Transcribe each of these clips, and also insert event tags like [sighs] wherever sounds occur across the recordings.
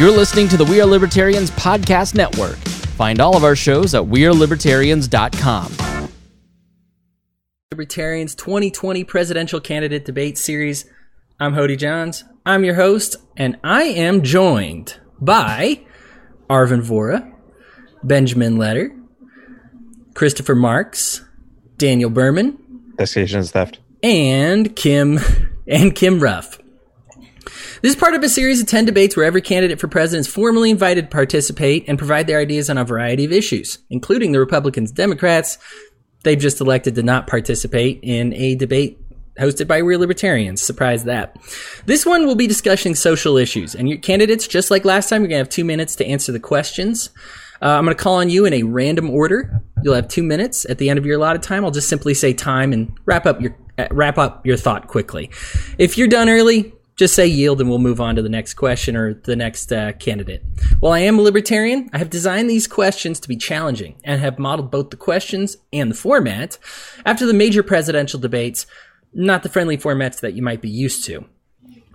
You're listening to the We Are Libertarians Podcast Network. Find all of our shows at WeareLibertarians.com. Libertarians 2020 Presidential Candidate Debate Series. I'm Hody Johns. I'm your host, and I am joined by Arvin Vohra, Benjamin Letter, Christopher Marks, Daniel Behrman, Investigation is theft. and Kim and Kim Ruff. This is part of a series of 10 debates where every candidate for president is formally invited to participate and provide their ideas on a variety of issues, including the Republicans, Democrats. They've just elected to not participate in a debate hosted by Real Libertarians. Surprise that. This one will be discussing social issues, and your candidates, just like last time, you're going to have two minutes to answer the questions. Uh, I'm going to call on you in a random order. You'll have two minutes at the end of your allotted time. I'll just simply say time and wrap up your uh, wrap up your thought quickly. If you're done early, just say yield and we'll move on to the next question or the next uh, candidate. While I am a libertarian, I have designed these questions to be challenging and have modeled both the questions and the format after the major presidential debates, not the friendly formats that you might be used to.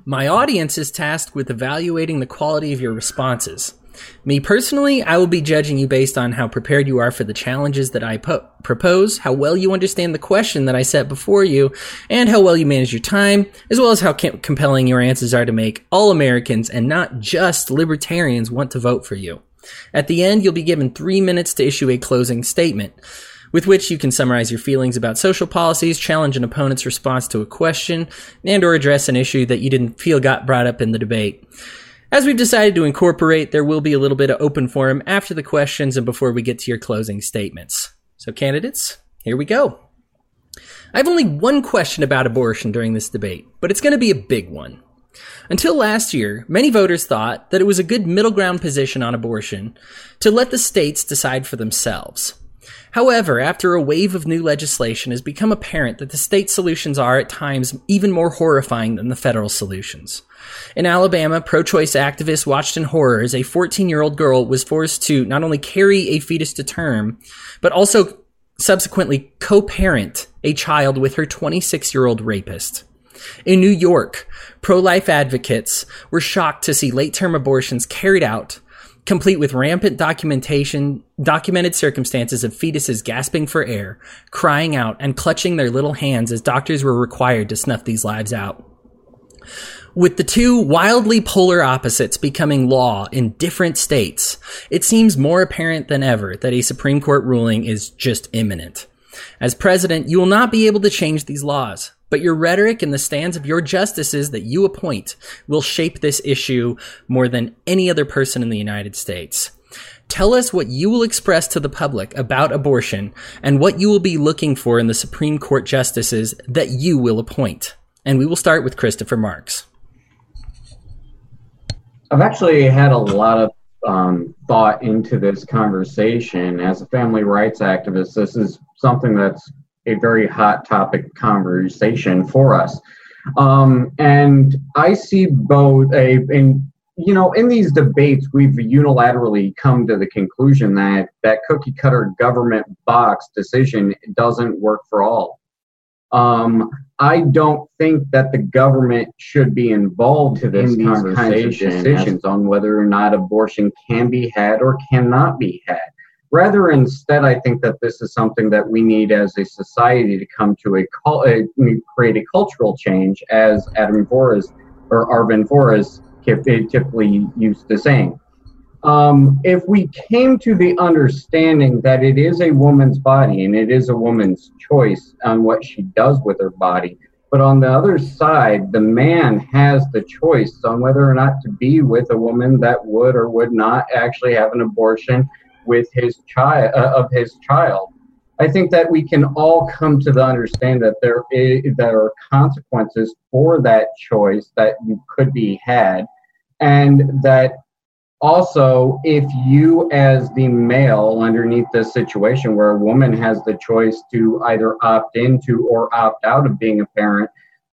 My audience is tasked with evaluating the quality of your responses. Me personally, I will be judging you based on how prepared you are for the challenges that I po- propose, how well you understand the question that I set before you, and how well you manage your time, as well as how com- compelling your answers are to make all Americans and not just libertarians want to vote for you. At the end, you'll be given three minutes to issue a closing statement with which you can summarize your feelings about social policies, challenge an opponent's response to a question, and or address an issue that you didn't feel got brought up in the debate. As we've decided to incorporate, there will be a little bit of open forum after the questions and before we get to your closing statements. So, candidates, here we go. I have only one question about abortion during this debate, but it's going to be a big one. Until last year, many voters thought that it was a good middle ground position on abortion to let the states decide for themselves. However, after a wave of new legislation, it has become apparent that the state solutions are at times even more horrifying than the federal solutions. In Alabama, pro choice activists watched in horror as a 14 year old girl was forced to not only carry a fetus to term, but also subsequently co parent a child with her 26 year old rapist. In New York, pro life advocates were shocked to see late term abortions carried out, complete with rampant documentation, documented circumstances of fetuses gasping for air, crying out, and clutching their little hands as doctors were required to snuff these lives out. With the two wildly polar opposites becoming law in different states, it seems more apparent than ever that a Supreme Court ruling is just imminent. As president, you will not be able to change these laws, but your rhetoric and the stands of your justices that you appoint will shape this issue more than any other person in the United States. Tell us what you will express to the public about abortion and what you will be looking for in the Supreme Court justices that you will appoint. And we will start with Christopher Marks. I've actually had a lot of um, thought into this conversation. As a family rights activist, this is something that's a very hot topic conversation for us. Um, and I see both a in you know in these debates we've unilaterally come to the conclusion that that cookie cutter government box decision doesn't work for all. Um, I don't think that the government should be involved in these kinds of decisions on whether or not abortion can be had or cannot be had. Rather, instead, I think that this is something that we need as a society to come to a, a create a cultural change, as Adam Vohra's or Arvin Vohra's typically used to saying. Um, if we came to the understanding that it is a woman's body and it is a woman's choice on what she does with her body, but on the other side, the man has the choice on whether or not to be with a woman that would or would not actually have an abortion with his child uh, of his child. I think that we can all come to the understand that there is, there are consequences for that choice that you could be had, and that also, if you, as the male, underneath this situation where a woman has the choice to either opt into or opt out of being a parent,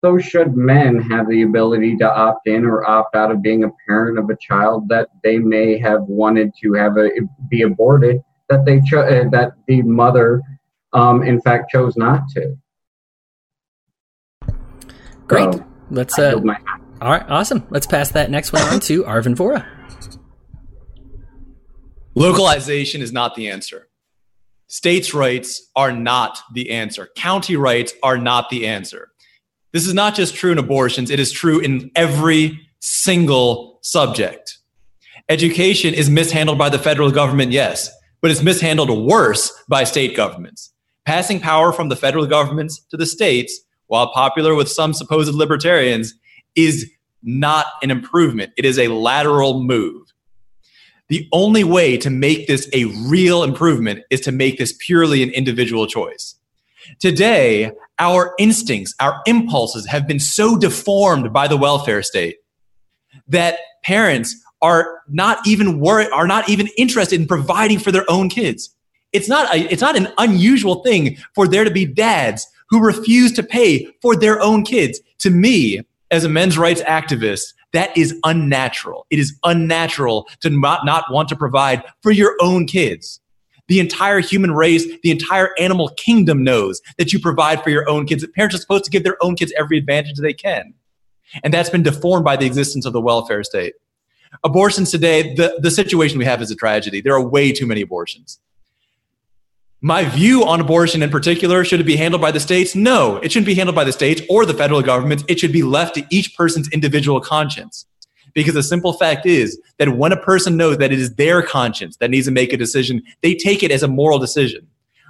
so should men have the ability to opt in or opt out of being a parent of a child that they may have wanted to have a, be aborted, that they cho- uh, that the mother, um, in fact, chose not to. Great. So, Let's. Uh, all right. Awesome. Let's pass that next one on to [laughs] Arvin Vohra. Localization is not the answer. States' rights are not the answer. County rights are not the answer. This is not just true in abortions, it is true in every single subject. Education is mishandled by the federal government, yes, but it's mishandled worse by state governments. Passing power from the federal governments to the states, while popular with some supposed libertarians, is not an improvement. It is a lateral move. The only way to make this a real improvement is to make this purely an individual choice. Today, our instincts, our impulses have been so deformed by the welfare state that parents are not even worried, are not even interested in providing for their own kids. It's not a, it's not an unusual thing for there to be dads who refuse to pay for their own kids. To me, as a men's rights activist, that is unnatural. It is unnatural to not, not want to provide for your own kids. The entire human race, the entire animal kingdom knows that you provide for your own kids. That parents are supposed to give their own kids every advantage they can. And that's been deformed by the existence of the welfare state. Abortions today, the, the situation we have is a tragedy. There are way too many abortions. My view on abortion in particular, should it be handled by the states? No, it shouldn't be handled by the states or the federal government. It should be left to each person's individual conscience. Because the simple fact is that when a person knows that it is their conscience that needs to make a decision, they take it as a moral decision.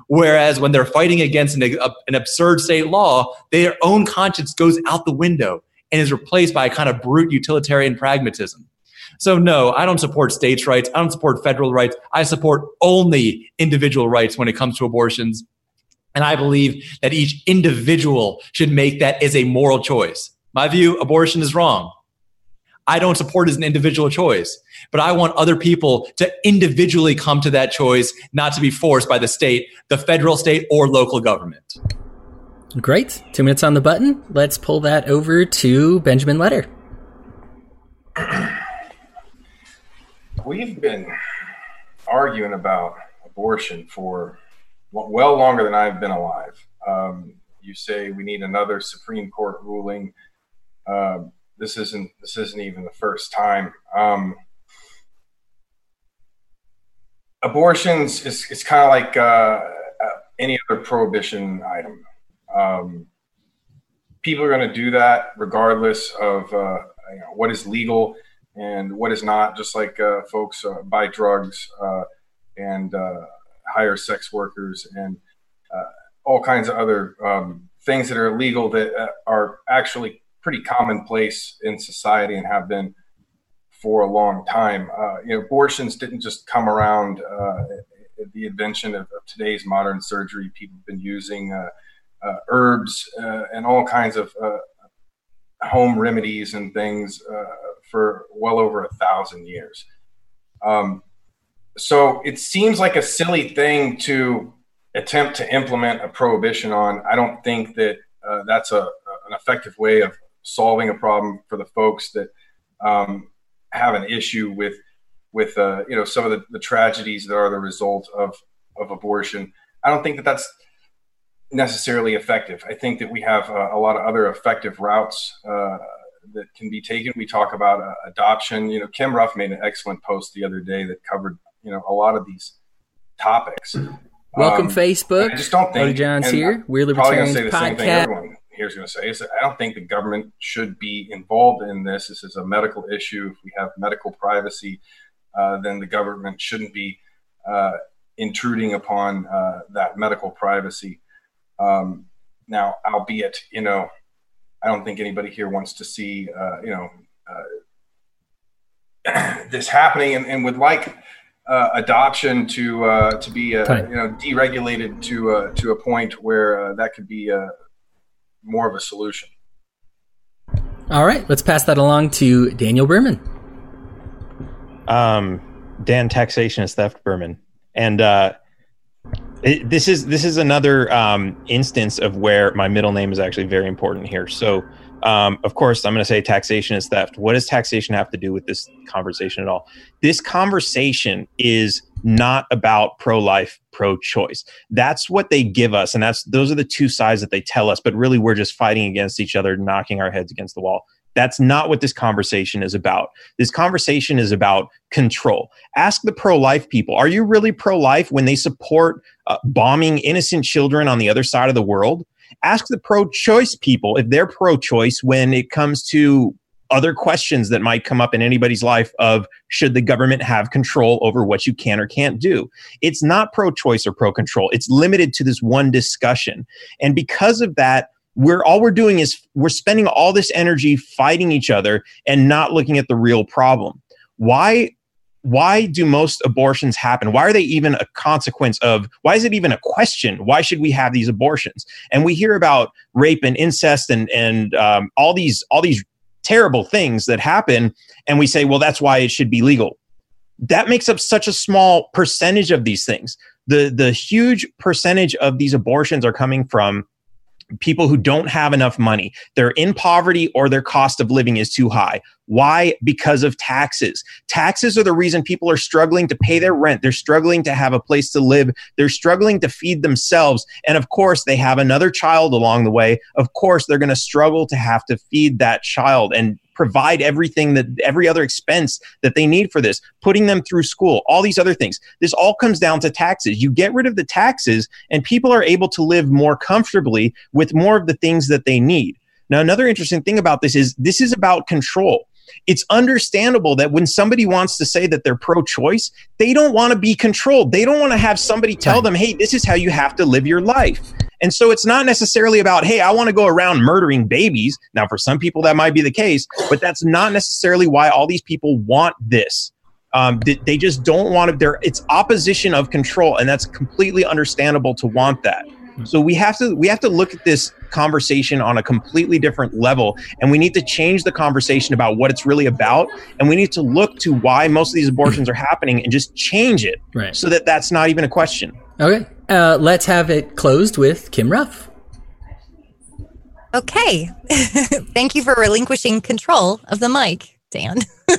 Whereas when they're fighting against an, a, an absurd state law, their own conscience goes out the window and is replaced by a kind of brute utilitarian pragmatism. So, no, I don't support states' rights. I don't support federal rights. I support only individual rights when it comes to abortions. And I believe that each individual should make that as a moral choice. My view, abortion is wrong. I don't support as an individual choice, but I want other people to individually come to that choice, not to be forced by the state, the federal, state, or local government. Great. Two minutes on the button. Let's pull that over to Benjamin Letter. [clears throat] we've been arguing about abortion for well longer than I've been alive. Um, you say we need another Supreme Court ruling. Uh, this isn't this isn't even the first time. Um, abortions is, is kind of like uh, uh, any other prohibition item. Um, people are going to do that regardless of uh, you know, what is legal and what is not, just like uh, folks uh, buy drugs uh, and hire sex workers and all kinds of other um, things that are illegal that are actually pretty commonplace in society and have been for a long time. Uh, you know, abortions didn't just come around uh, the invention of, of, today's modern surgery. People have been using uh, herbs and all kinds of home remedies and things for well over a thousand years. Um, so it seems like a silly thing to attempt to implement a prohibition on. I don't think that uh, that's a, an effective way of solving a problem for the folks that um, have an issue with with uh, you know some of the, the, tragedies that are the result of of abortion. I don't think that that's necessarily effective. I think that we have uh, a lot of other effective routes uh, that can be taken. We talk about uh, adoption. You know, Kim Ruff made an excellent post the other day that covered you know a lot of these topics. Welcome, um, Facebook. I just don't think. John's here. We're Libertarians podcast. Same thing everyone here's going to say is that I don't think the government should be involved in this. This is a medical issue. If we have medical privacy, uh, then the government shouldn't be uh, intruding upon uh, that medical privacy. Um, now, albeit, you know, I don't think anybody here wants to see, uh, you know, uh, [clears throat] this happening and, and would like uh, adoption to uh, to be uh, you know deregulated to uh, to a point where that could be more of a solution. All right, let's pass that along to Daniel Behrman. Um, Dan, taxation is theft, Behrman, and it, this is this is another um, instance of where my middle name is actually very important here. So, um, of course, I'm going to say taxation is theft. What does taxation have to do with this conversation at all? This conversation is not about pro-life, pro-choice. That's what they give us, and that's those are the two sides that they tell us. But really, we're just fighting against each other, knocking our heads against the wall. That's not what this conversation is about. This conversation is about control. Ask the pro life people are you really pro life when they support uh, bombing innocent children on the other side of the world? Ask the pro choice people if they're pro choice when it comes to other questions that might come up in anybody's life of should the government have control over what you can or can't do? It's not pro choice or pro control it's limited to this one discussion. And because of that we're all we're doing is we're spending all this energy fighting each other and not looking at the real problem. Why why do most abortions happen? Why are they even a consequence of why is it even a question? Why should we have these abortions? And we hear about rape and incest and and um, all these all these terrible things that happen and we say well that's why it should be legal. That makes up such a small percentage of these things. The the huge percentage of these abortions are coming from people who don't have enough money. They're in poverty or their cost of living is too high. Why? Because of taxes. Taxes are the reason people are struggling to pay their rent. They're struggling to have a place to live. They're struggling to feed themselves. And of course, they have another child along the way. Of course, they're going to struggle to have to feed that child. And provide everything that every other expense that they need for this, putting them through school, all these other things. This all comes down to taxes. You get rid of the taxes, and people are able to live more comfortably with more of the things that they need. Now, another interesting thing about this is this is about control it's understandable that when somebody wants to say that they're pro choice, they don't want to be controlled. They don't want to have somebody tell them, hey, this is how you have to live your life. And so it's not necessarily about, hey, I want to go around murdering babies. Now, for some people, that might be the case, but that's not necessarily why all these people want this. Um, they, they just don't want to. There, it's opposition of control, and that's completely understandable to want that. So we have to we have to look at this conversation on a completely different level and we need to change the conversation about what it's really about and we need to look to why most of these abortions are happening and just change it right. so that that's not even a question. Okay. Uh, let's have it closed with Kim Ruff. Okay. [laughs] Thank you for relinquishing control of the mic, Dan. [laughs]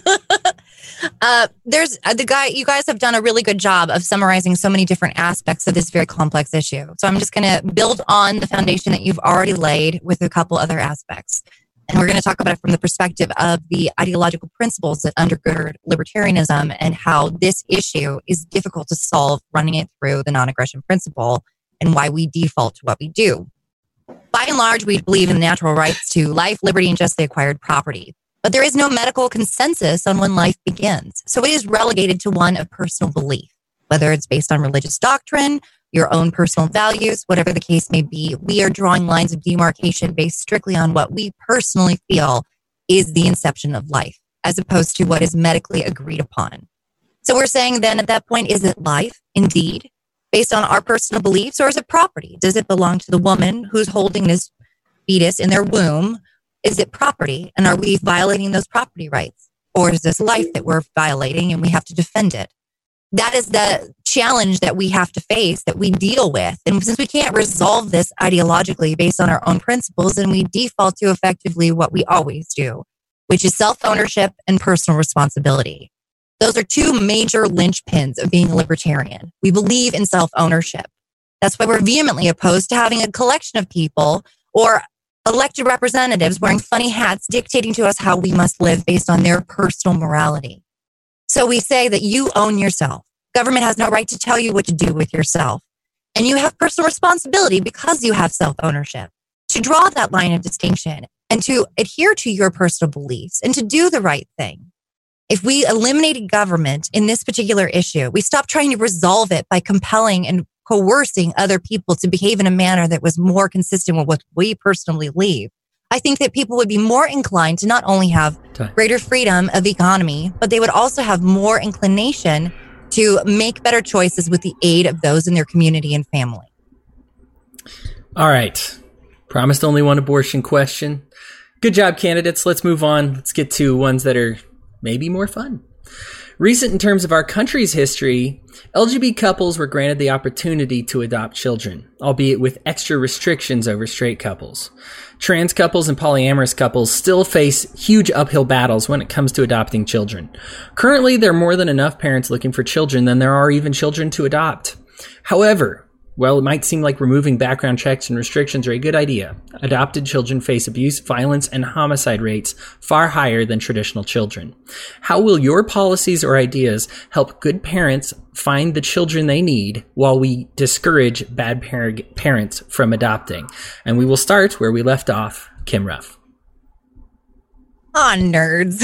Uh, there's uh, the guy, you guys have done a really good job of summarizing so many different aspects of this very complex issue. So I'm just going to build on the foundation that you've already laid with a couple other aspects. And we're going to talk about it from the perspective of the ideological principles that undergird libertarianism and how this issue is difficult to solve running it through the non aggression principle and why we default to what we do. By and large, we believe in the natural rights to life, liberty, and justly acquired property. But there is no medical consensus on when life begins. So it is relegated to one of personal belief, whether it's based on religious doctrine, your own personal values, whatever the case may be. We are drawing lines of demarcation based strictly on what we personally feel is the inception of life, as opposed to what is medically agreed upon. So we're saying then at that point, is it life indeed, based on our personal beliefs, or is it property? Does it belong to the woman who's holding this fetus in their womb? is it property? And are we violating those property rights? Or is this life that we're violating and we have to defend it? That is the challenge that we have to face, that we deal with. And since we can't resolve this ideologically based on our own principles, then we default to effectively what we always do, which is self ownership and personal responsibility. Those are two major linchpins of being a libertarian. We believe in self ownership. That's why we're vehemently opposed to having a collection of people or elected representatives wearing funny hats dictating to us how we must live based on their personal morality. So we say that you own yourself. Government has no right to tell you what to do with yourself. And you have personal responsibility because you have self ownership to draw that line of distinction and to adhere to your personal beliefs and to do the right thing. If we eliminated government in this particular issue, we stop trying to resolve it by compelling and coercing other people to behave in a manner that was more consistent with what we personally believe. I think that people would be more inclined to not only have greater freedom of economy, but they would also have more inclination to make better choices with the aid of those in their community and family. All right. Promised only one abortion question. Good job, candidates. Let's move on. Let's get to ones that are maybe more fun. Recent in terms of our country's history, LGBT couples were granted the opportunity to adopt children, albeit with extra restrictions over straight couples. Trans couples and polyamorous couples still face huge uphill battles when it comes to adopting children. Currently, there are more than enough parents looking for children than there are even children to adopt. However, While it might seem like removing background checks and restrictions are a good idea, adopted children face abuse, violence, and homicide rates far higher than traditional children. How will your policies or ideas help good parents find the children they need while we discourage bad par- parents from adopting? And we will start where we left off, Kim Ruff. Ah, nerds.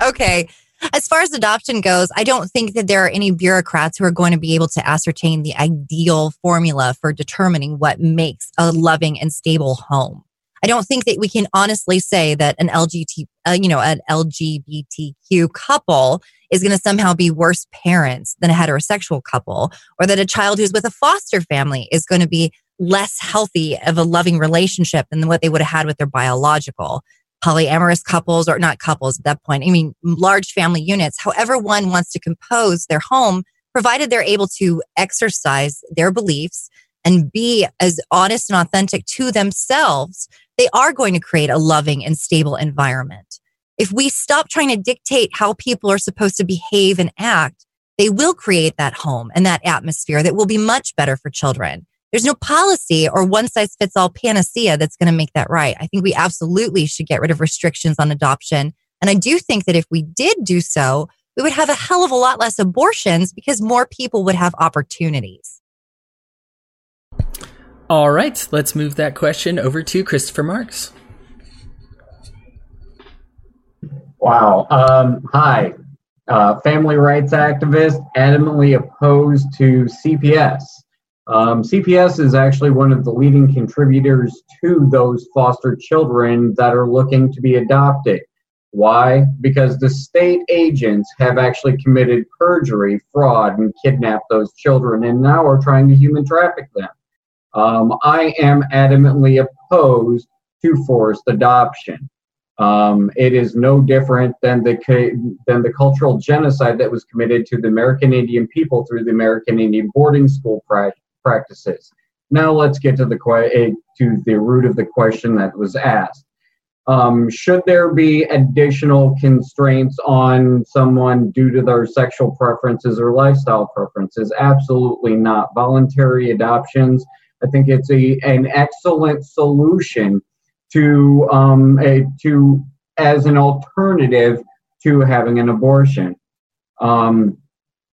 [laughs] okay. As far as adoption goes, I don't think that there are any bureaucrats who are going to be able to ascertain the ideal formula for determining what makes a loving and stable home. I don't think that we can honestly say that an LGBT, uh, you know, an LGBTQ couple is going to somehow be worse parents than a heterosexual couple, or that a child who's with a foster family is going to be less healthy of a loving relationship than what they would have had with their biological polyamorous couples or not couples at that point. I mean, large family units, however one wants to compose their home, provided they're able to exercise their beliefs and be as honest and authentic to themselves, they are going to create a loving and stable environment. If we stop trying to dictate how people are supposed to behave and act, they will create that home and that atmosphere that will be much better for children. There's no policy or one size fits all panacea that's going to make that right. I think we absolutely should get rid of restrictions on adoption. And I do think that if we did do so, we would have a hell of a lot less abortions because more people would have opportunities. All right, let's move that question over to Christopher Marks. Wow. Um, hi. Uh, family rights activist, adamantly opposed to CPS. Um, CPS is actually one of the leading contributors to those foster children that are looking to be adopted. Why? Because the state agents have actually committed perjury, fraud, and kidnapped those children, and now are trying to human traffic them. Um, I am adamantly opposed to forced adoption. Um, it is no different than the than the cultural genocide that was committed to the American Indian people through the American Indian boarding school practices. Now let's get to the eh, to the root of the question that was asked. Um, should there be additional constraints on someone due to their sexual preferences or lifestyle preferences? Absolutely not. Voluntary adoptions, I think it's a an excellent solution to um, a, to as an alternative to having an abortion. Um,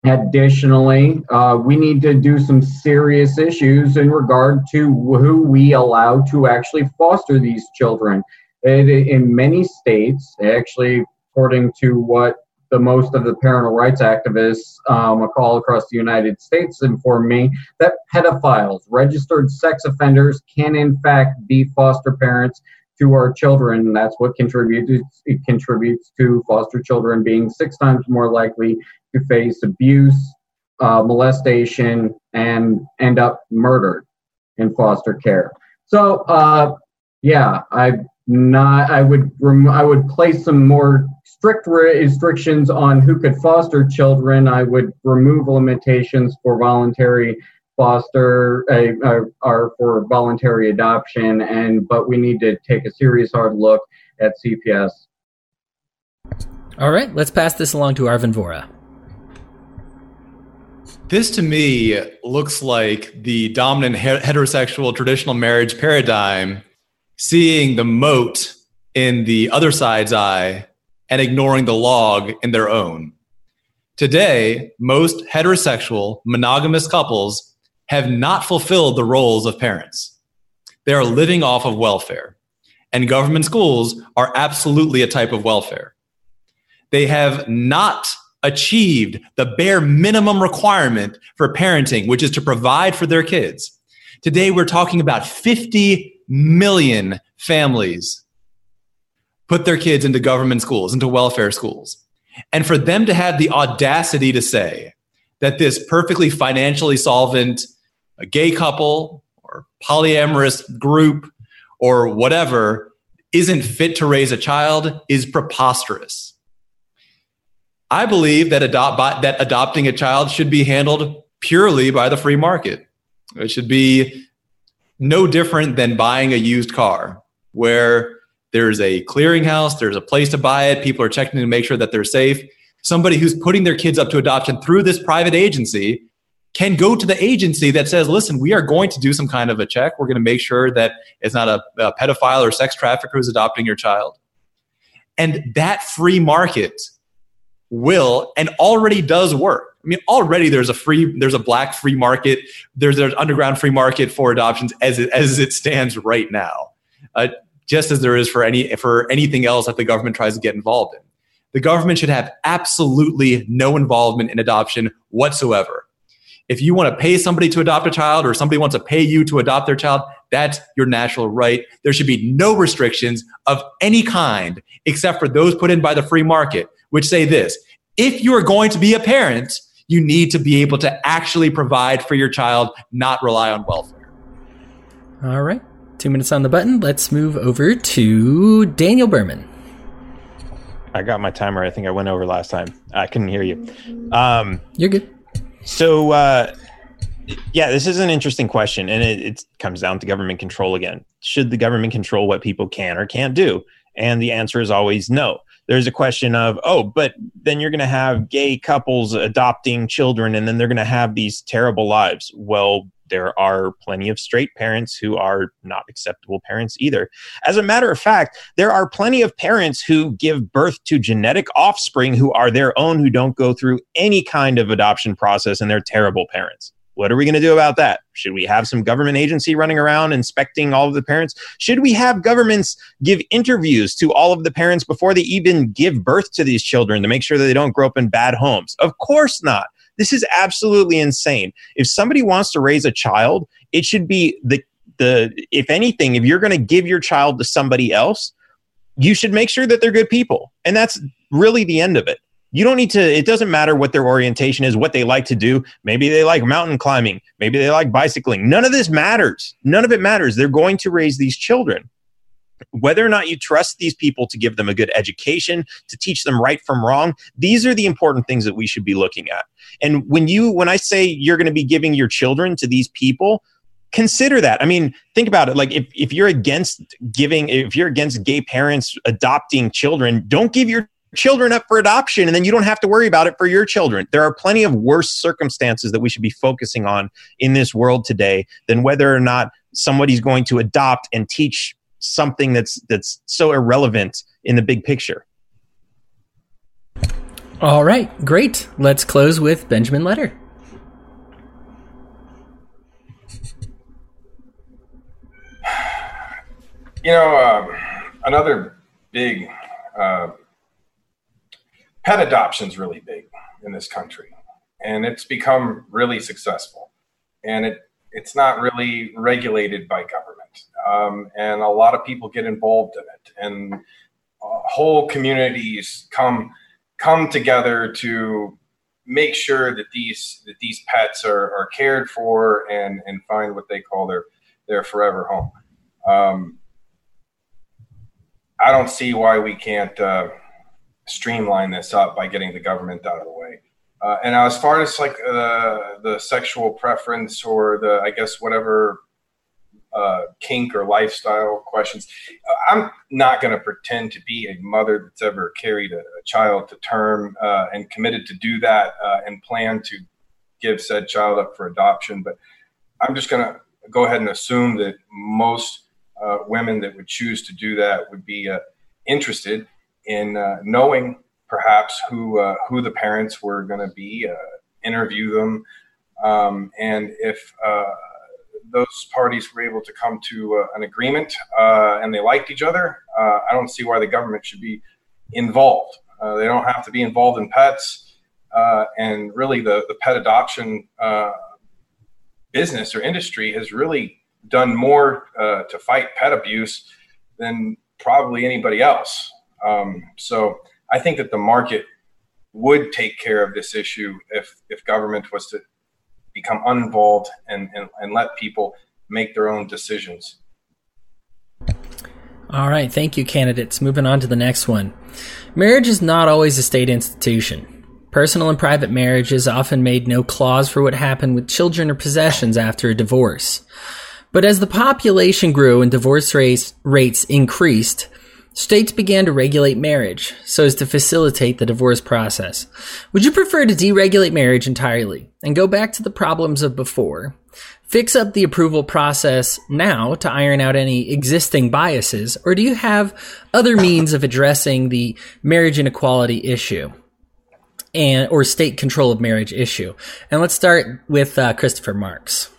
Additionally, uh, we need to do some serious issues in regard to who we allow to actually foster these children. It, in many states, actually, according to what the most of the parental rights activists um, all across the United States inform me, that pedophiles, registered sex offenders, can in fact be foster parents to our children. That's what contributes it contributes to foster children being six times more likely to face abuse, uh, molestation, and end up murdered in foster care. So, uh, yeah, I not I would rem- I would place some more strict restrictions on who could foster children. I would remove limitations for voluntary foster uh, are for voluntary adoption and but we need to take a serious hard look at cps all right let's pass this along to arvin vohra this to me looks like the dominant heterosexual traditional marriage paradigm seeing the mote in the other side's eye and ignoring the log in their own today most heterosexual monogamous couples have not fulfilled the roles of parents. They are living off of welfare. And government schools are absolutely a type of welfare. They have not achieved the bare minimum requirement for parenting, which is to provide for their kids. Today, we're talking about 50 million families put their kids into government schools, into welfare schools. And for them to have the audacity to say that this perfectly financially solvent a gay couple or polyamorous group or whatever isn't fit to raise a child is preposterous. I believe that adopt that adopting a child should be handled purely by the free market. It should be no different than buying a used car where there's a clearinghouse, there's a place to buy it, people are checking to make sure that they're safe. Somebody who's putting their kids up to adoption through this private agency can go to the agency that says, listen, we are going to do some kind of a check. We're going to make sure that it's not a, a pedophile or sex trafficker who's adopting your child. And that free market will and already does work. I mean, already there's a free, there's a black free market, there's an underground free market for adoptions as it, as it stands right now, uh, just as there is for any for anything else that the government tries to get involved in. The government should have absolutely no involvement in adoption whatsoever. If you want to pay somebody to adopt a child or somebody wants to pay you to adopt their child, that's your natural right. There should be no restrictions of any kind except for those put in by the free market, which say this if you are going to be a parent, you need to be able to actually provide for your child, not rely on welfare. All right. Two minutes on the button. Let's move over to Daniel Behrman. I got my timer. I think I went over last time. I couldn't hear you. Um, You're good. So, uh, yeah, this is an interesting question, and it, it comes down to government control again. Should the government control what people can or can't do? And the answer is always no. There's a question of, oh, but then you're going to have gay couples adopting children, and then they're going to have these terrible lives. Well, there are plenty of straight parents who are not acceptable parents either. As a matter of fact, there are plenty of parents who give birth to genetic offspring who are their own, who don't go through any kind of adoption process, and they're terrible parents. What are we going to do about that? Should we have some government agency running around inspecting all of the parents? Should we have governments give interviews to all of the parents before they even give birth to these children to make sure that they don't grow up in bad homes? Of course not. This is absolutely insane. If somebody wants to raise a child, it should be the the if anything, if you're going to give your child to somebody else, you should make sure that they're good people. And that's really the end of it. You don't need to, it doesn't matter what their orientation is, what they like to do. Maybe they like mountain climbing. Maybe they like bicycling. None of this matters. None of it matters. They're going to raise these children. Whether or not you trust these people to give them a good education, to teach them right from wrong, these are the important things that we should be looking at. And when you, when I say you're going to be giving your children to these people, consider that. I mean, think about it. Like if, if you're against giving, if you're against gay parents adopting children, don't give your children up for adoption and then you don't have to worry about it for your children. There are plenty of worse circumstances that we should be focusing on in this world today than whether or not somebody's going to adopt and teach something that's that's so irrelevant in the big picture. All right, great. Let's close with Benjamin Letter. You know, um, another big uh, pet adoption is really big in this country, and it's become really successful. And it it's not really regulated by government, um, and a lot of people get involved in it, and uh, whole communities come come together to make sure that these that these pets are, are cared for and and find what they call their their forever home. Um, I don't see why we can't. Uh, streamline this up by getting the government out of the way. Uh, and as far as like uh, the sexual preference or the, I guess, whatever uh, kink or lifestyle questions, I'm not going to pretend to be a mother that's ever carried a, a child to term uh, and committed to do that uh, and plan to give said child up for adoption. But I'm just going to go ahead and assume that most uh, women that would choose to do that would be interested in uh, knowing perhaps who uh, who the parents were going to be, uh, interview them, um, and if uh, those parties were able to come to uh, an agreement and they liked each other, I don't see why the government should be involved. they don't have to be involved in pets, and really the the pet adoption business or industry has really done more uh, to fight pet abuse than probably anybody else. Um, so I think that the market would take care of this issue if if government was to become uninvolved and, and, and let people make their own decisions. All right, thank you, candidates. Moving on to the next one. Marriage is not always a state institution. Personal and private marriages often made no clause for what happened with children or possessions after a divorce. But as the population grew and divorce rates, rates increased, States began to regulate marriage so as to facilitate the divorce process. Would you prefer to deregulate marriage entirely and go back to the problems of before? Fix up the approval process now to iron out any existing biases, or do you have other means of addressing the marriage inequality issue? and or state control of marriage issue. And let's start with uh, Christopher Marks.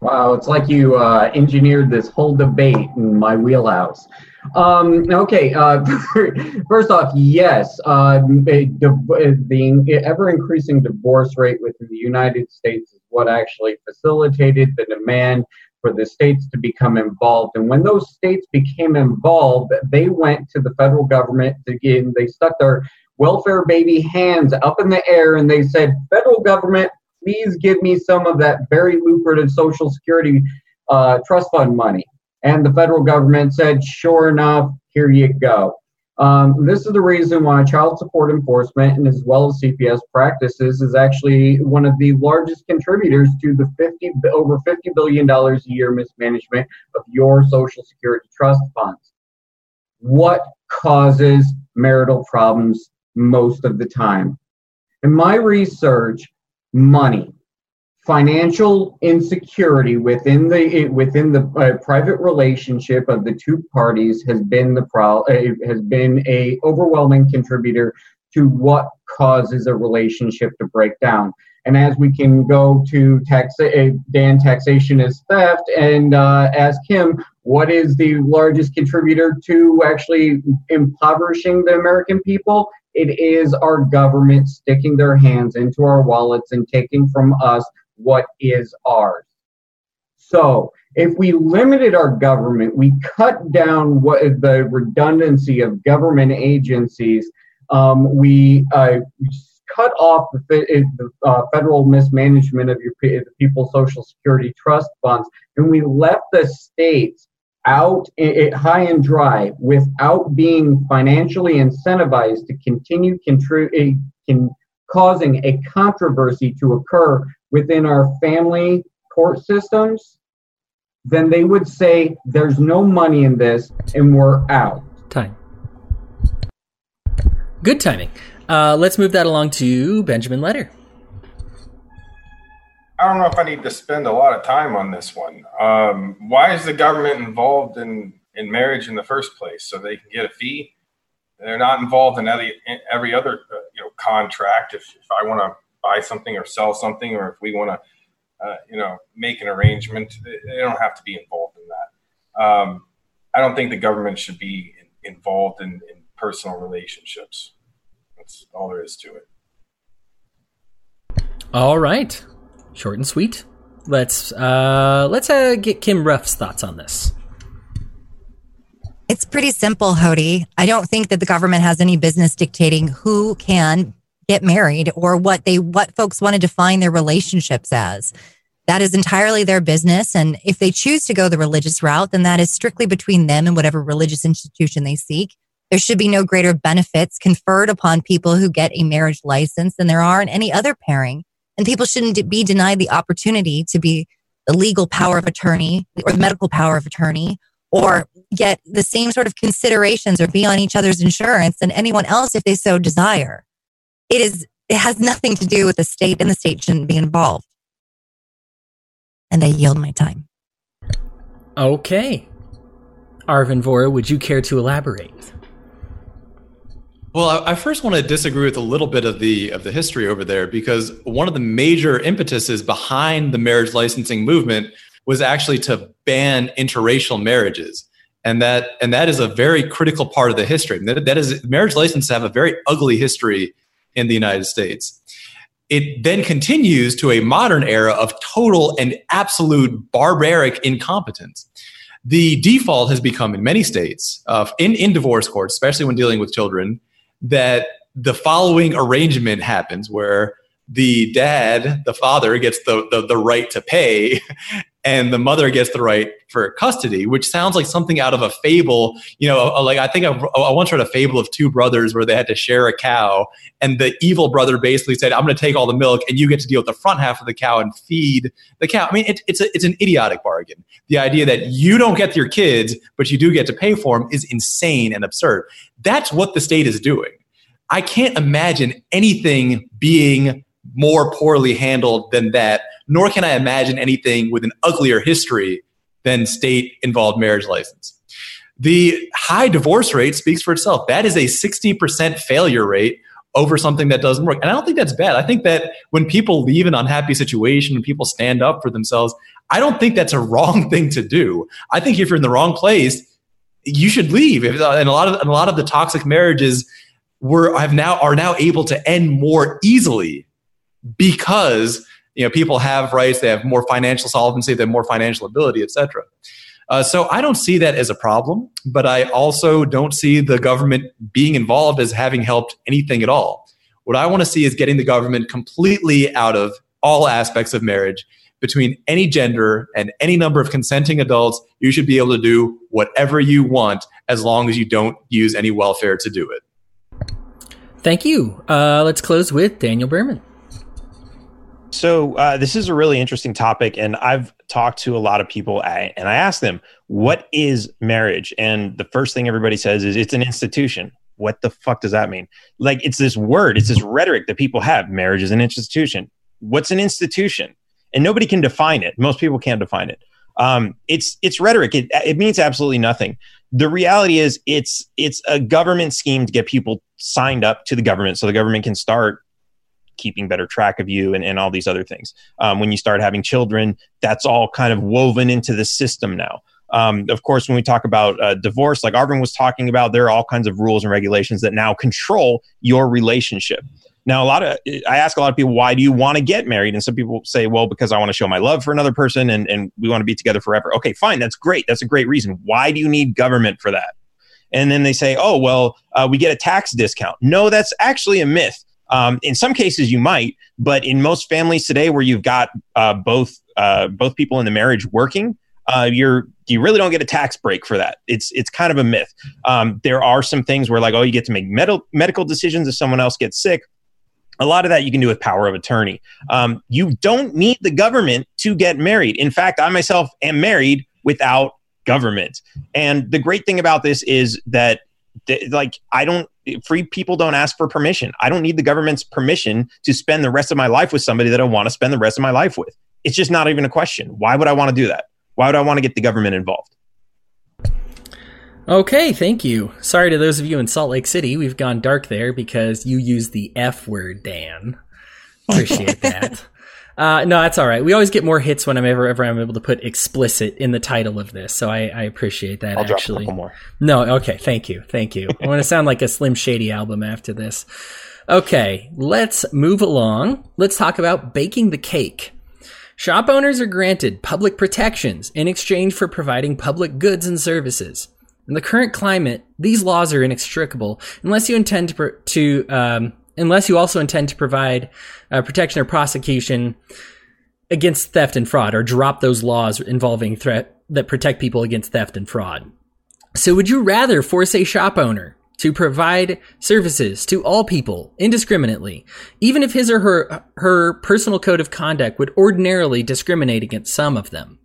Wow, it's like you uh, engineered this whole debate in my wheelhouse. Um, okay, uh, [laughs] first off, yes, uh, the ever increasing divorce rate within the United States is what actually facilitated the demand for the states to become involved. And when those states became involved, they went to the federal government again. They stuck their welfare baby hands up in the air and they said, "Federal government, please give me some of that very lucrative Social Security uh, trust fund money." And the federal government said, "Sure enough, here you go." Um, this is the reason why child support enforcement and as well as CPS practices is actually one of the largest contributors to the 50 over 50 billion dollars a year mismanagement of your social security trust funds. What causes marital problems most of the time? In my research, money. Financial insecurity within the within the uh, private relationship of the two parties has been the pro uh, has been a overwhelming contributor to what causes a relationship to break down. And as we can go to tax uh, dan taxation is theft and uh, ask him what is the largest contributor to actually impoverishing the american people it is our government sticking their hands into our wallets and taking from us what is ours. So if we limited our government, we cut down what the redundancy of government agencies. Um, we uh, cut off the, the uh, federal mismanagement of your the people's social security trust funds, and we left the states out it, high and dry without being financially incentivized to continue contri- can, causing a controversy to occur within our family court systems, then they would say there's no money in this and we're out. Time. Good timing. Uh, let's move that along to Benjamin Letter. I don't know if I need to spend a lot of time on this one. Um, why is the government involved in, in marriage in the first place? So they can get a fee? They're not involved in every, every other uh, you know contract. If, if I want to buy something or sell something, or if we want to, uh, you know, make an arrangement, they don't have to be involved in that. Um, I don't think the government should be in, involved in, in personal relationships. That's all there is to it. All right, short and sweet. Let's uh, let's uh, get Kim Ruff's thoughts on this. It's pretty simple, Hody. I don't think that the government has any business dictating who can get married or what they what folks want to define their relationships as. That is entirely their business. And if they choose to go the religious route, then that is strictly between them and whatever religious institution they seek. There should be no greater benefits conferred upon people who get a marriage license than there are in any other pairing. And people shouldn't be denied the opportunity to be the legal power of attorney or the medical power of attorney or get the same sort of considerations or be on each other's insurance than anyone else if they so desire. It is it has nothing to do with the state and the state shouldn't be involved. And I yield my time. Okay. Arvin Vohra, would you care to elaborate? Well, I first want to disagree with a little bit of the of the history over there because one of the major impetuses behind the marriage licensing movement was actually to ban interracial marriages. And that and that is a very critical part of the history. That, that is marriage licenses have a very ugly history in the United States. It then continues to a modern era of total and absolute barbaric incompetence. The default has become in many states, uh, in, in divorce courts, especially when dealing with children, that the following arrangement happens where the dad, the father, gets the, the, the right to pay [laughs] and the mother gets the right for custody, which sounds like something out of a fable. You know, like I think I, I once read a fable of two brothers where they had to share a cow, and the evil brother basically said, "I'm going to take all the milk, and you get to deal with the front half of the cow and feed the cow." I mean, it, it's a, it's an idiotic bargain. The idea that you don't get your kids, but you do get to pay for them is insane and absurd. That's what the state is doing. I can't imagine anything being more poorly handled than that, nor can I imagine anything with an uglier history than state involved marriage license. The high divorce rate speaks for itself. That is a 60% failure rate over something that doesn't work. And I don't think that's bad. I think that when people leave an unhappy situation, when people stand up for themselves, I don't think that's a [laughs] wrong thing to do. I think if you're in the wrong place, you should leave. Uh, and a lot of and a lot of the toxic marriages were have now are now able to end more easily because you know people have rights, they have more financial solvency, they have more financial ability, etc. Uh, so I don't see that as a problem, but I also don't see the government being involved as having helped anything at all. What I want to see is getting the government completely out of all aspects of marriage between any gender and any number of consenting adults. You should be able to do whatever you want as long as you don't use any welfare to do it. Thank you. Uh, let's close with Daniel Behrman. So uh, this is a really interesting topic, and I've talked to a lot of people, and I asked them, "What is marriage?" And the first thing everybody says is, "It's an institution." What the fuck does that mean? Like, it's this word, it's this rhetoric that people have. Marriage is an institution. What's an institution? And nobody can define it. Most people can't define it. Um, it's it's rhetoric. It it means absolutely nothing. The reality is, it's it's a government scheme to get people signed up to the government, so the government can start keeping better track of you and, and all these other things. Um, when you start having children, that's all kind of woven into the system now. Um, of course, when we talk about uh, divorce, like Arvin was talking about, there are all kinds of rules and regulations that now control your relationship. Now, a lot of I ask a lot of people, why do you want to get married? And some people say, well, because I want to show my love for another person and, and we want to be together forever. Okay, fine, that's great. That's a great reason. Why do you need government for that? And then they say, oh, well, uh, we get a tax discount. No, that's actually a myth. Um, in some cases, you might, but in most families today, where you've got uh, both uh, both people in the marriage working, uh, you're you really don't get a tax break for that. It's it's kind of a myth. Um, there are some things where like oh you get to make med- medical decisions if someone else gets sick. A lot of that you can do with power of attorney. Um, you don't need the government to get married. In fact, I myself am married without government. And the great thing about this is that like I don't free people don't ask for permission. I don't need the government's permission to spend the rest of my life with somebody that I want to spend the rest of my life with. It's just not even a question. Why would I want to do that? Why would I want to get the government involved? Okay, thank you. Sorry to those of you in Salt Lake City. We've gone dark there because you used the F word, Dan. Appreciate that. [laughs] Uh, no, that's all right. We always get more hits when I'm ever, ever I'm able to put explicit in the title of this, so I, I appreciate that. I'll actually. drop a couple more. No, okay, thank you, thank you. I want to sound like a Slim Shady album after this. Okay, let's move along. Let's talk about baking the cake. Shop owners are granted public protections in exchange for providing public goods and services. In the current climate, these laws are inextricable unless you intend to, to um, unless you also intend to provide uh, protection or prosecution against theft and fraud or drop those laws involving threat that protect people against theft and fraud. So would you rather force a shop owner to provide services to all people indiscriminately, even if his or her, her personal code of conduct would ordinarily discriminate against some of them?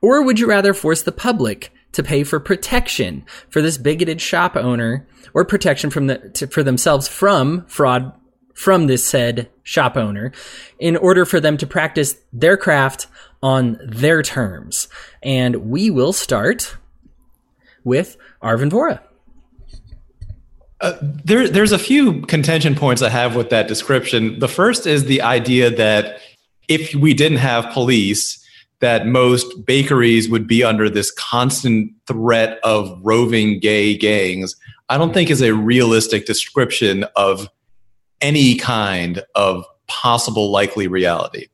Or would you rather force the public to pay for protection for this bigoted shop owner or protection from the, to, for themselves from fraud from this said shop owner in order for them to practice their craft on their terms. And we will start with Arvin Vohra. Uh, there, there's a few contention points I have with that description. The first is the idea that if we didn't have police, that most bakeries would be under this constant threat of roving gay gangs I don't think is a realistic description of any kind of possible likely reality.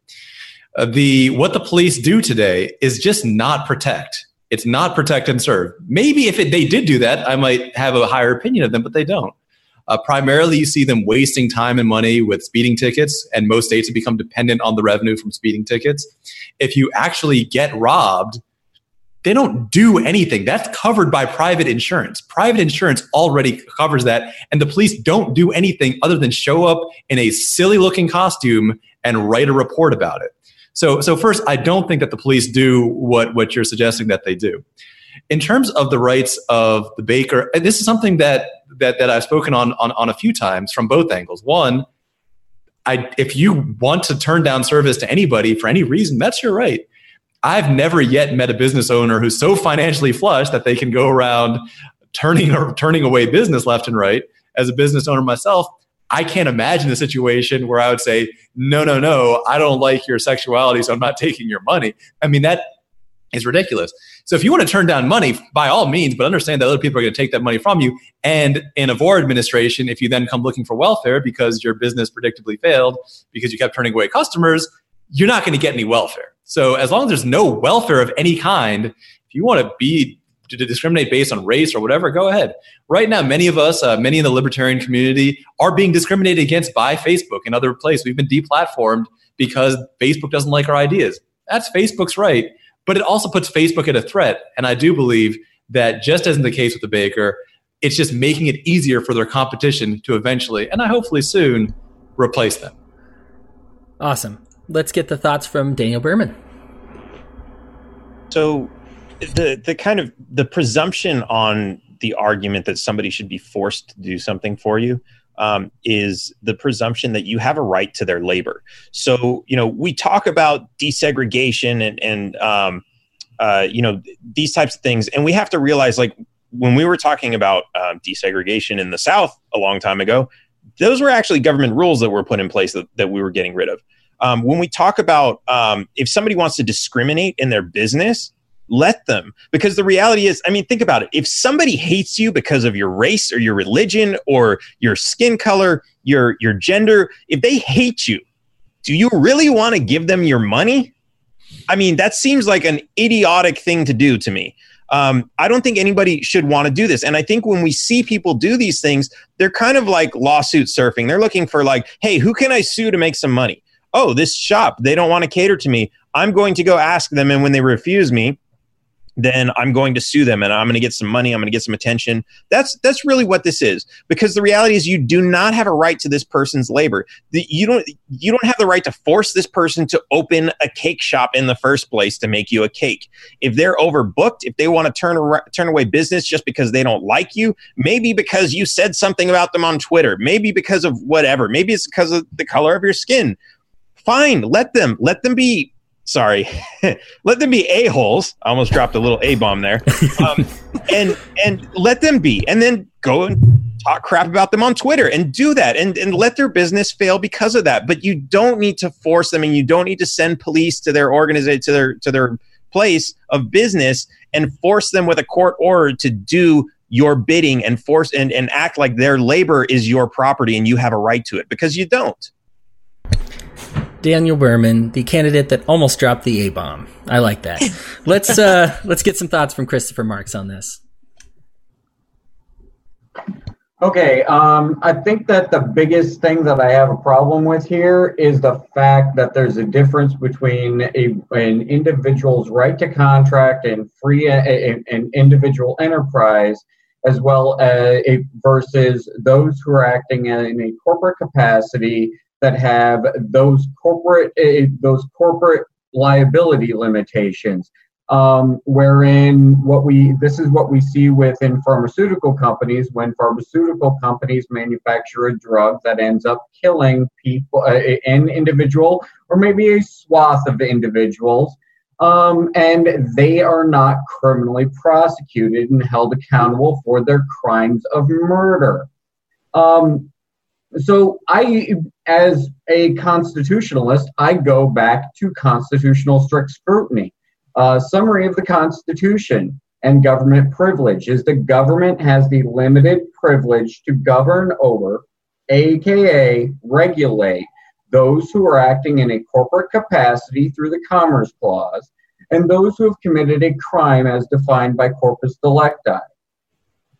Uh, the what the police do today is just not protect. It's not protect and serve. Maybe if it, they did do that, I might have a higher opinion of them, but they don't. Uh, primarily, you see them wasting time and money with speeding tickets, and most states have become dependent on the revenue from speeding tickets. If you actually get robbed, they don't do anything. That's covered by private insurance. Private insurance already covers that, and the police don't do anything other than show up in a silly looking costume and write a report about it. So, so first, I don't think that the police do what, what you're suggesting that they do. In terms of the rights of the baker, this is something that, that, that I've spoken on, on, on a few times from both angles. One, I, if you want to turn down service to anybody for any reason, that's your right. I've never yet met a business owner who's so financially flush that they can go around turning or turning away business left and right. As a business owner myself, I can't imagine a situation where I would say, no, no, no, I don't like your sexuality, so I'm not taking your money. I mean, that is ridiculous. So if you want to turn down money, by all means, but understand that other people are going to take that money from you. And in a Vohra administration, if you then come looking for welfare because your business predictably failed because you kept turning away customers, you're not going to get any welfare. So as long as there's no welfare of any kind, if you want to be to discriminate based on race or whatever, go ahead. Right now, many of us, uh, many in the libertarian community, are being discriminated against by Facebook and other places. We've been deplatformed because Facebook doesn't like our ideas. That's Facebook's right, but it also puts Facebook at a threat. And I do believe that just as in the case with the baker, it's just making it easier for their competition to eventually, and I hopefully soon, replace them. Awesome. Let's get the thoughts from Daniel Behrman. So the the kind of the presumption on the argument that somebody should be forced to do something for you um, is the presumption that you have a right to their labor. So you know we talk about desegregation and and um, uh, you know these types of things, and we have to realize like when we were talking about um, desegregation in the South a long time ago, those were actually government rules that were put in place that, that we were getting rid of. Um, when we talk about um, if somebody wants to discriminate in their business, let them. Because the reality is i mean think about it. If somebody hates you because of your race or your religion or your skin color your your gender if they hate you do you really want to give them your money? I mean that seems like an idiotic thing to do to me. Um, i don't think anybody should want to do this. And i think when we see people do these things they're kind of like lawsuit surfing. They're looking for like hey who can i sue to make some money? Oh this shop they don't want to cater to me. I'm going to go ask them. And when they refuse me then I'm going to sue them and I'm going to get some money. I'm going to get some attention. That's that's really what this is. Because the reality is, you do not have a right to this person's labor. The, you don't you don't have the right to force this person to open a cake shop in the first place to make you a cake. If they're overbooked, if they want to turn turn away business just because they don't like you, maybe because you said something about them on Twitter, maybe because of whatever, maybe it's because of the color of your skin. Fine, let them let them be sorry, [laughs] let them be a holes. I almost dropped a little a bomb there, [laughs] um, and and let them be, and then go and talk crap about them on Twitter and do that, and and let their business fail because of that. But you don't need to force them, and you don't need to send police to their organization to their to their place of business and force them with a court order to do your bidding and force and, and act like their labor is your property and you have a right to it because you don't. Daniel Behrman, the candidate that almost dropped the A bomb. I like that. [laughs] let's uh, let's get some thoughts from Christopher Marks on this. Okay, um, I think that the biggest thing that I have a problem with here is the fact that there's a difference between a, an individual's right to contract and free an individual enterprise, as well as a, versus those who are acting in a corporate capacity that have those corporate uh, those corporate liability limitations um, wherein what we this is what we see within pharmaceutical companies. When pharmaceutical companies manufacture a drug that ends up killing people uh, an individual or maybe a swath of individuals um, and they are not criminally prosecuted and held accountable for their crimes of murder. Um, so I, as a constitutionalist, I go back to constitutional strict scrutiny. Uh, summary of the Constitution and government privilege is the government has the limited privilege to govern over, aka regulate, those who are acting in a corporate capacity through the Commerce Clause, and those who have committed a crime as defined by Corpus Delicti.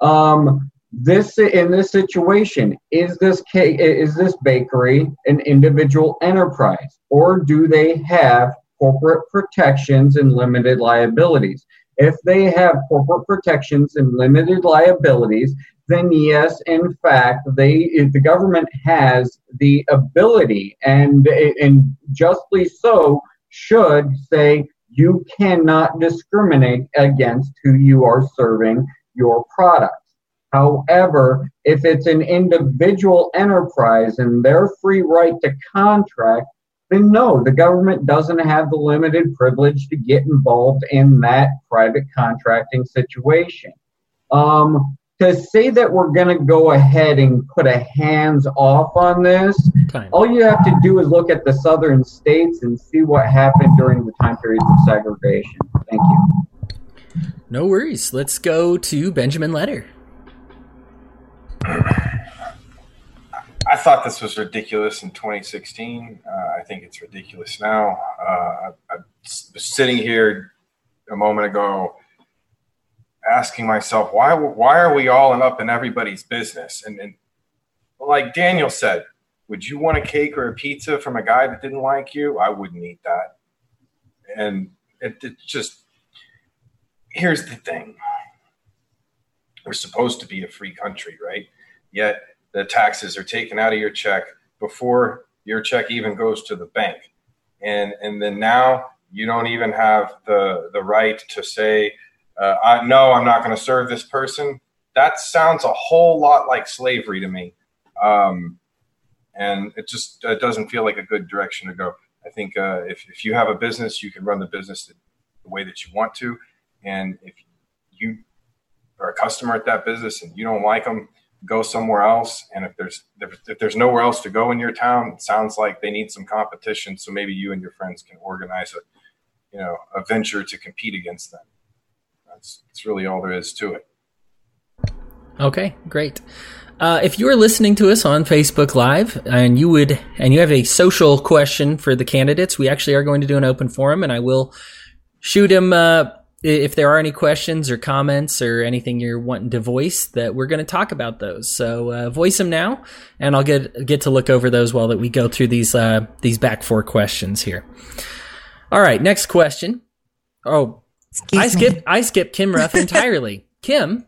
Um, this in this situation is this is this bakery an individual enterprise or do they have corporate protections and limited liabilities? If they have corporate protections and limited liabilities then yes in fact they the government has the ability and and justly so should say you cannot discriminate against who you are serving your products However, if it's an individual enterprise and their free right to contract, then no, the government doesn't have the limited privilege to get involved in that private contracting situation. Um, to say that we're going to go ahead and put a hands off on this, time. all you have to do is look at the southern states and see what happened during the time periods of segregation. Thank you. No worries. Let's go to Benjamin Letter. I thought this was ridiculous in 2016. Uh, I think it's ridiculous now. Uh, I, was sitting here a moment ago asking myself why why are we all up in everybody's business and, and like daniel said would you want a cake or a pizza from a guy that didn't like you i wouldn't eat that and it, it just here's the thing we're supposed to be a free country, right? Yet the taxes are taken out of your check before your check even goes to the bank. And and then now you don't even have the the right to say, uh, I, no, I'm not going to serve this person. That sounds a whole lot like slavery to me. Um, and it just uh, doesn't feel like a good direction to go. I think uh, if, if you have a business, you can run the business the way that you want to. And if you or a customer at that business and you don't like them, go somewhere else. And if there's if there's nowhere else to go in your town, it sounds like they need some competition. So maybe you and your friends can organize a you know a venture to compete against them. That's that's really all there is to it. Okay, great. Uh, if you are listening to us on Facebook Live and you would and you have a social question for the candidates, we actually are going to do an open forum, and I will shoot him uh, if there are any questions or comments or anything you're wanting to voice that we're going to talk about those. So uh, voice them now and i'll get get to look over those while that we go through these uh, these back four questions here. All right next question. Oh Excuse i skip i skip kim ruff entirely. [laughs] Kim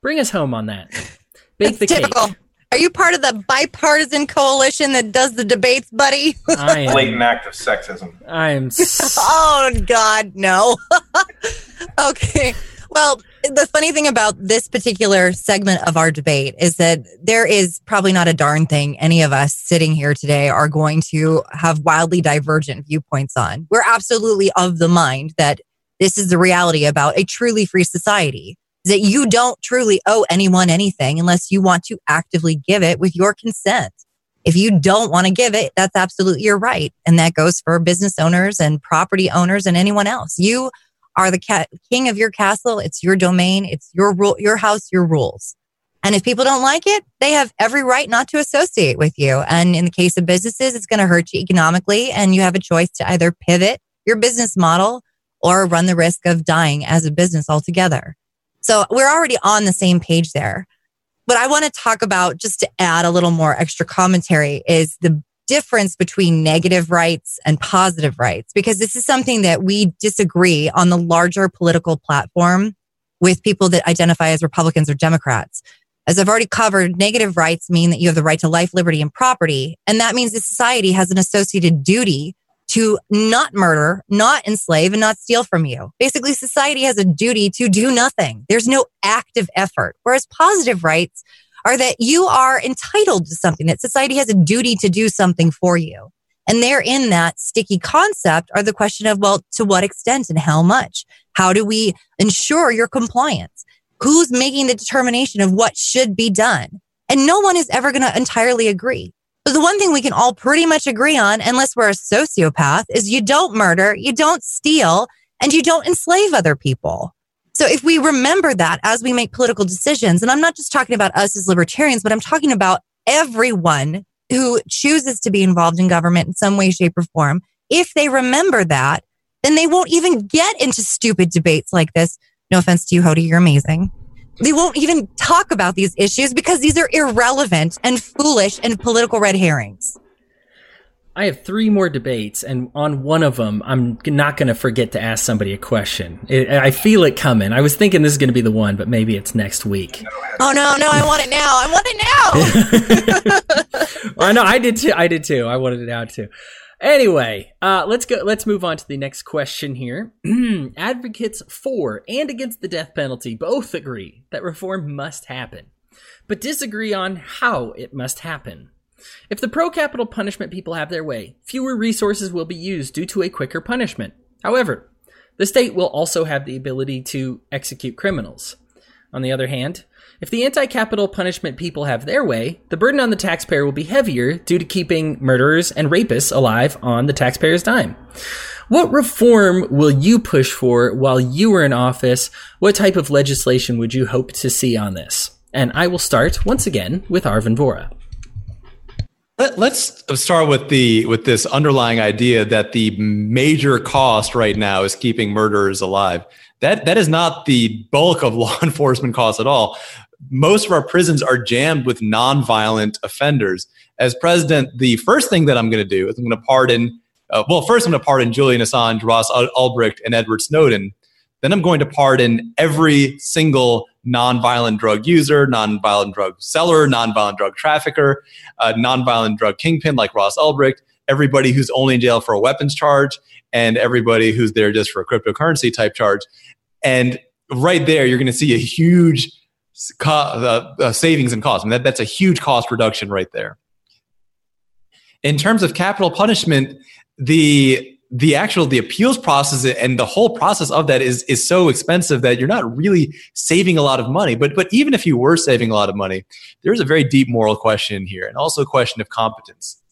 bring us home on that. Bake the typical. cake are you part of the bipartisan coalition that does the debates, buddy? I [laughs] am, Blatant act of sexism. I am. [laughs] So- oh God, no. [laughs] okay. Well, the funny thing about this particular segment of our debate is that there is probably not a darn thing any of us sitting here today are going to have wildly divergent viewpoints on. We're absolutely of the mind that this is the reality about a truly free society that you don't truly owe anyone anything unless you want to actively give it with your consent. If you don't want to give it, that's absolutely your right. And that goes for business owners and property owners and anyone else. You are the ca- king of your castle. It's your domain. It's your rule, your house, your rules. And if people don't like it, they have every right not to associate with you. And in the case of businesses, it's going to hurt you economically. And you have a choice to either pivot your business model or run the risk of dying as a business altogether. So we're already on the same page there. What I want to talk about, just to add a little more extra commentary, is the difference between negative rights and positive rights, because this is something that we disagree on the larger political platform with people that identify as Republicans or Democrats. As I've already covered, negative rights mean that you have the right to life, liberty, and property. And that means that society has an associated duty to not murder, not enslave, and not steal from you. Basically, society has a duty to do nothing. There's no active effort. Whereas positive rights are that you are entitled to something, that society has a duty to do something for you. And there in that sticky concept are the question of, well, to what extent and how much? How do we ensure your compliance? Who's making the determination of what should be done? And no one is ever going to entirely agree. But the one thing we can all pretty much agree on, unless we're a sociopath, is you don't murder, you don't steal, and you don't enslave other people. So if we remember that as we make political decisions, and I'm not just talking about us as libertarians, but I'm talking about everyone who chooses to be involved in government in some way, shape, or form, if they remember that, then they won't even get into stupid debates like this. No offense to you, Hody, you're amazing. They won't even talk about these issues because these are irrelevant and foolish and political red herrings. I have three more debates, and on one of them, I'm not going to forget to ask somebody a question. It, I feel it coming. I was thinking this is going to be the one, but maybe it's next week. Oh no, no, I want it now. I want it now. [laughs] I know I did too. I did too. I wanted it out too. Anyway, uh, let's go. Let's move on to the next question here. [clears throat] Advocates for and against the death penalty both agree that reform must happen, but disagree on how it must happen. If the pro capital punishment people have their way, fewer resources will be used due to a quicker punishment. However, the state will also have the ability to execute criminals. On the other hand, if the anti capital punishment people have their way, the burden on the taxpayer will be heavier due to keeping murderers and rapists alive on the taxpayer's dime. What reform will you push for while you were in office? What type of legislation would you hope to see on this? And I will start once again with Arvin Vohra. Let, us start with the with this underlying idea that the major cost right now is keeping murderers alive. That that is not the bulk of [laughs] law enforcement costs at all. Most of our prisons are jammed with nonviolent offenders. As president, the first thing that I'm going to do is I'm going to pardon. Uh, well, first I'm going to pardon Julian Assange, Ross Ulbricht, and Edward Snowden. Then I'm going to pardon every single nonviolent drug user, nonviolent drug seller, nonviolent drug trafficker, uh, nonviolent drug kingpin like Ross Ulbricht, everybody who's only in jail for a weapons charge, and everybody who's there just for a cryptocurrency type charge. And right there, you're going to see a huge co- uh, uh, savings and cost. I mean, that, that's a huge cost reduction right there. In terms of capital punishment, the the actual the appeals process and the whole process of that is is so expensive that you're not really saving a lot of money but but even if you were saving a lot of money there's a very deep moral question here and also a question of competence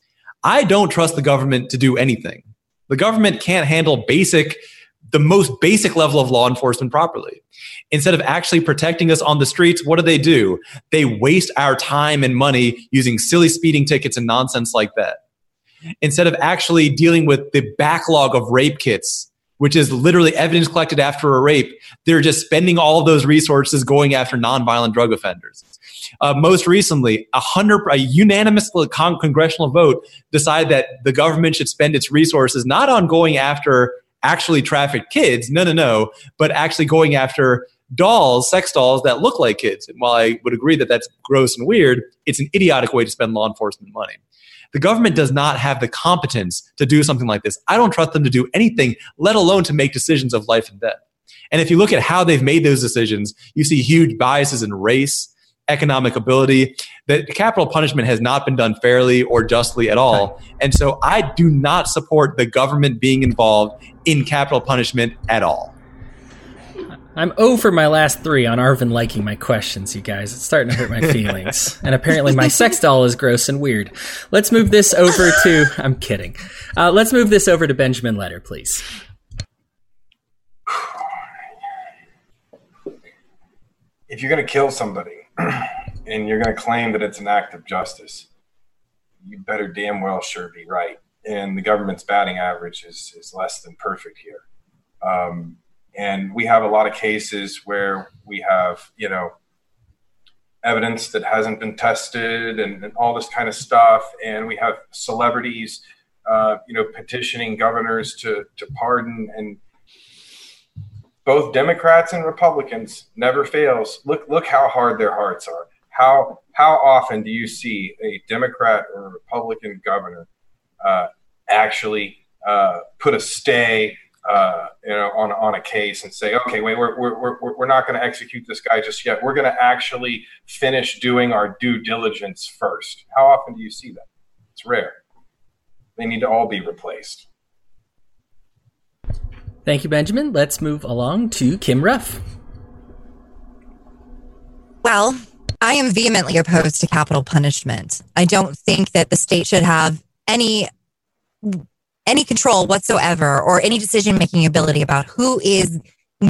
i don't trust the government to do anything the government can't handle basic the most basic level of law enforcement properly. Instead of actually protecting us on the streets what do they do? They waste our time and money using silly speeding tickets and nonsense like that. Instead of actually dealing with the backlog of rape kits which is literally evidence collected after a rape they're just spending all of those resources going after nonviolent drug offenders. Uh, most recently a hundred a unanimous con- congressional vote decided that the government should spend its resources not on going after actually trafficked kids no no no but actually going after dolls sex dolls that look like kids and while i would agree that that's gross and weird it's an idiotic way to spend law enforcement money the government does not have the competence to do something like this. I don't trust them to do anything, let alone to make decisions of life and death. And if you look at how they've made those decisions, you see huge biases in race, economic ability. That capital punishment has not been done fairly or justly at all. And so I do not support the government being involved in capital punishment at all. I'm over my last three on Arvin liking my questions, you guys. It's starting to hurt my feelings. [laughs] and apparently my sex doll is gross and weird. Let's move this over to. I'm kidding. Uh, let's move this over to Benjamin Letter, please. If you're going to kill somebody [clears throat] and you're going to claim that it's an act of justice, you better damn well sure be right. And the government's batting average is, is less than perfect here. Um, and we have a lot of cases where we have, you know, evidence that hasn't been tested and, and all this kind of stuff. And we have celebrities, uh, you know, petitioning governors to, to pardon. And both Democrats and Republicans never fails. Look, look how hard their hearts are. How, how often do you see a Democrat or a Republican governor uh, actually uh, put a stay uh, you know, on, on a case and say, okay, wait, we're, we're, we're, we're not going to execute this guy just yet. We're going to actually finish doing our due diligence first. How often do you see that? It's rare. They need to all be replaced. Thank you, Benjamin. Let's move along to Kim Ruff. Well, I am vehemently opposed to capital punishment. I don't think that the state should have any any control whatsoever or any decision making ability about who is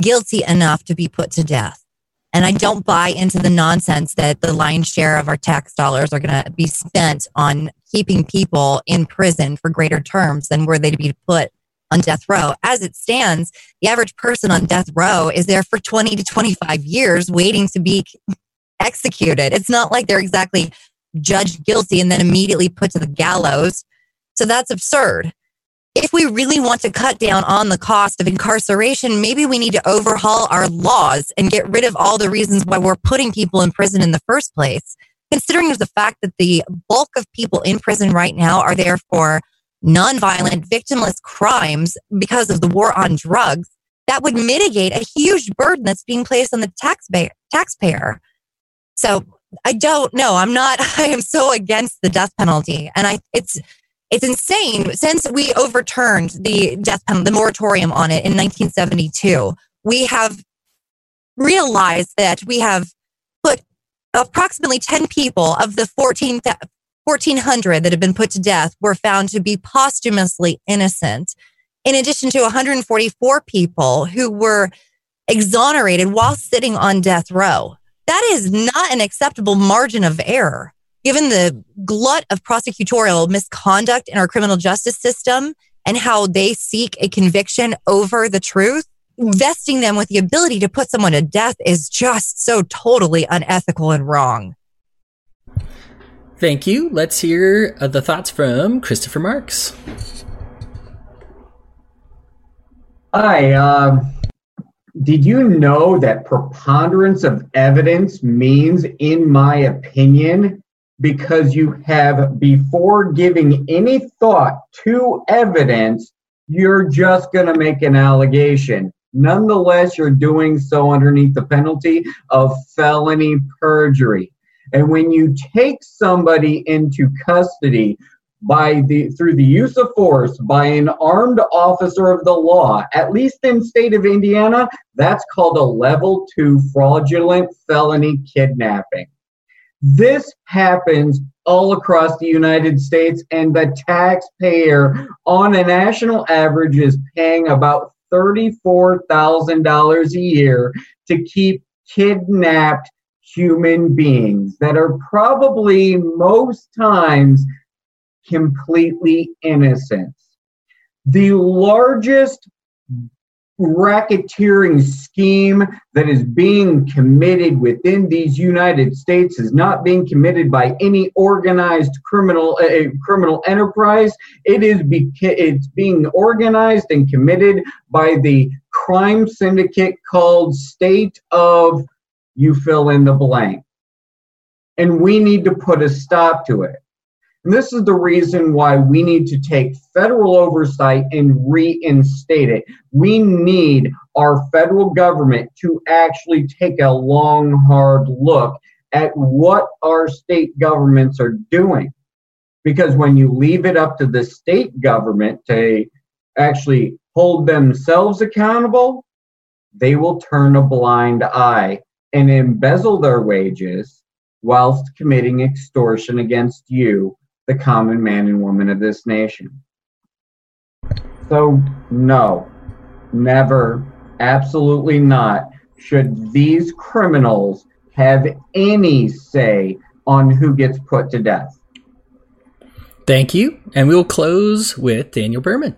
guilty enough to be put to death. And I don't buy into the nonsense that the lion's share of our tax dollars are going to be spent on keeping people in prison for greater terms than were they to be put on death row. As it stands, the average person on death row is there for 20 to 25 years waiting to be executed. It's not like they're exactly judged guilty and then immediately put to the gallows. So that's absurd. If we really want to cut down on the cost of incarceration, maybe we need to overhaul our laws and get rid of all the reasons why we're putting people in prison in the first place. Considering the fact that the bulk of people in prison right now are there for nonviolent, victimless crimes because of the war on drugs, that would mitigate a huge burden that's being placed on the taxpayer. So I don't know. I'm not. [laughs] I am so against the death penalty, and I it's it's insane. Since we overturned the death penalty, the moratorium on it in 1972, we have realized that we have put approximately 10 people of the 14, 1,400 that have been put to death were found to be posthumously innocent, in addition to 144 people who were exonerated while sitting on death row. That is not an acceptable margin of error. Given the glut of prosecutorial misconduct in our criminal justice system and how they seek a conviction over the truth, vesting them with the ability to put someone to death is just so totally unethical and wrong. Thank you. Let's hear uh, the thoughts from Christopher Marks. Hi. Um, did you know that preponderance of evidence means, in my opinion, because you have, before giving any thought to evidence, you're just going to make an allegation. Nonetheless, you're doing so underneath the penalty of felony perjury. And when you take somebody into custody by the through the use of force by an armed officer of the law, at least in state of Indiana, that's called a level 2 fraudulent felony kidnapping. This happens all across the United States and the taxpayer on a national average is paying about $34,000 a year to keep kidnapped human beings that are probably most times completely innocent. The largest racketeering scheme that is being committed within these United States is not being committed by any organized criminal uh, criminal enterprise. It is be- it's being organized and committed by the crime syndicate called State of you fill in the blank. And we need to put a stop to it. And this is the reason why we need to take federal oversight and reinstate it. We need our federal government to actually take a long, hard look at what our state governments are doing. Because when you leave it up to the state government to actually hold themselves accountable, they will turn a blind eye and embezzle their wages whilst committing extortion against you the common man and woman of this nation. So, no, never, absolutely not should these criminals have any say on who gets put to death. Thank you. And we'll close with Daniel Behrman.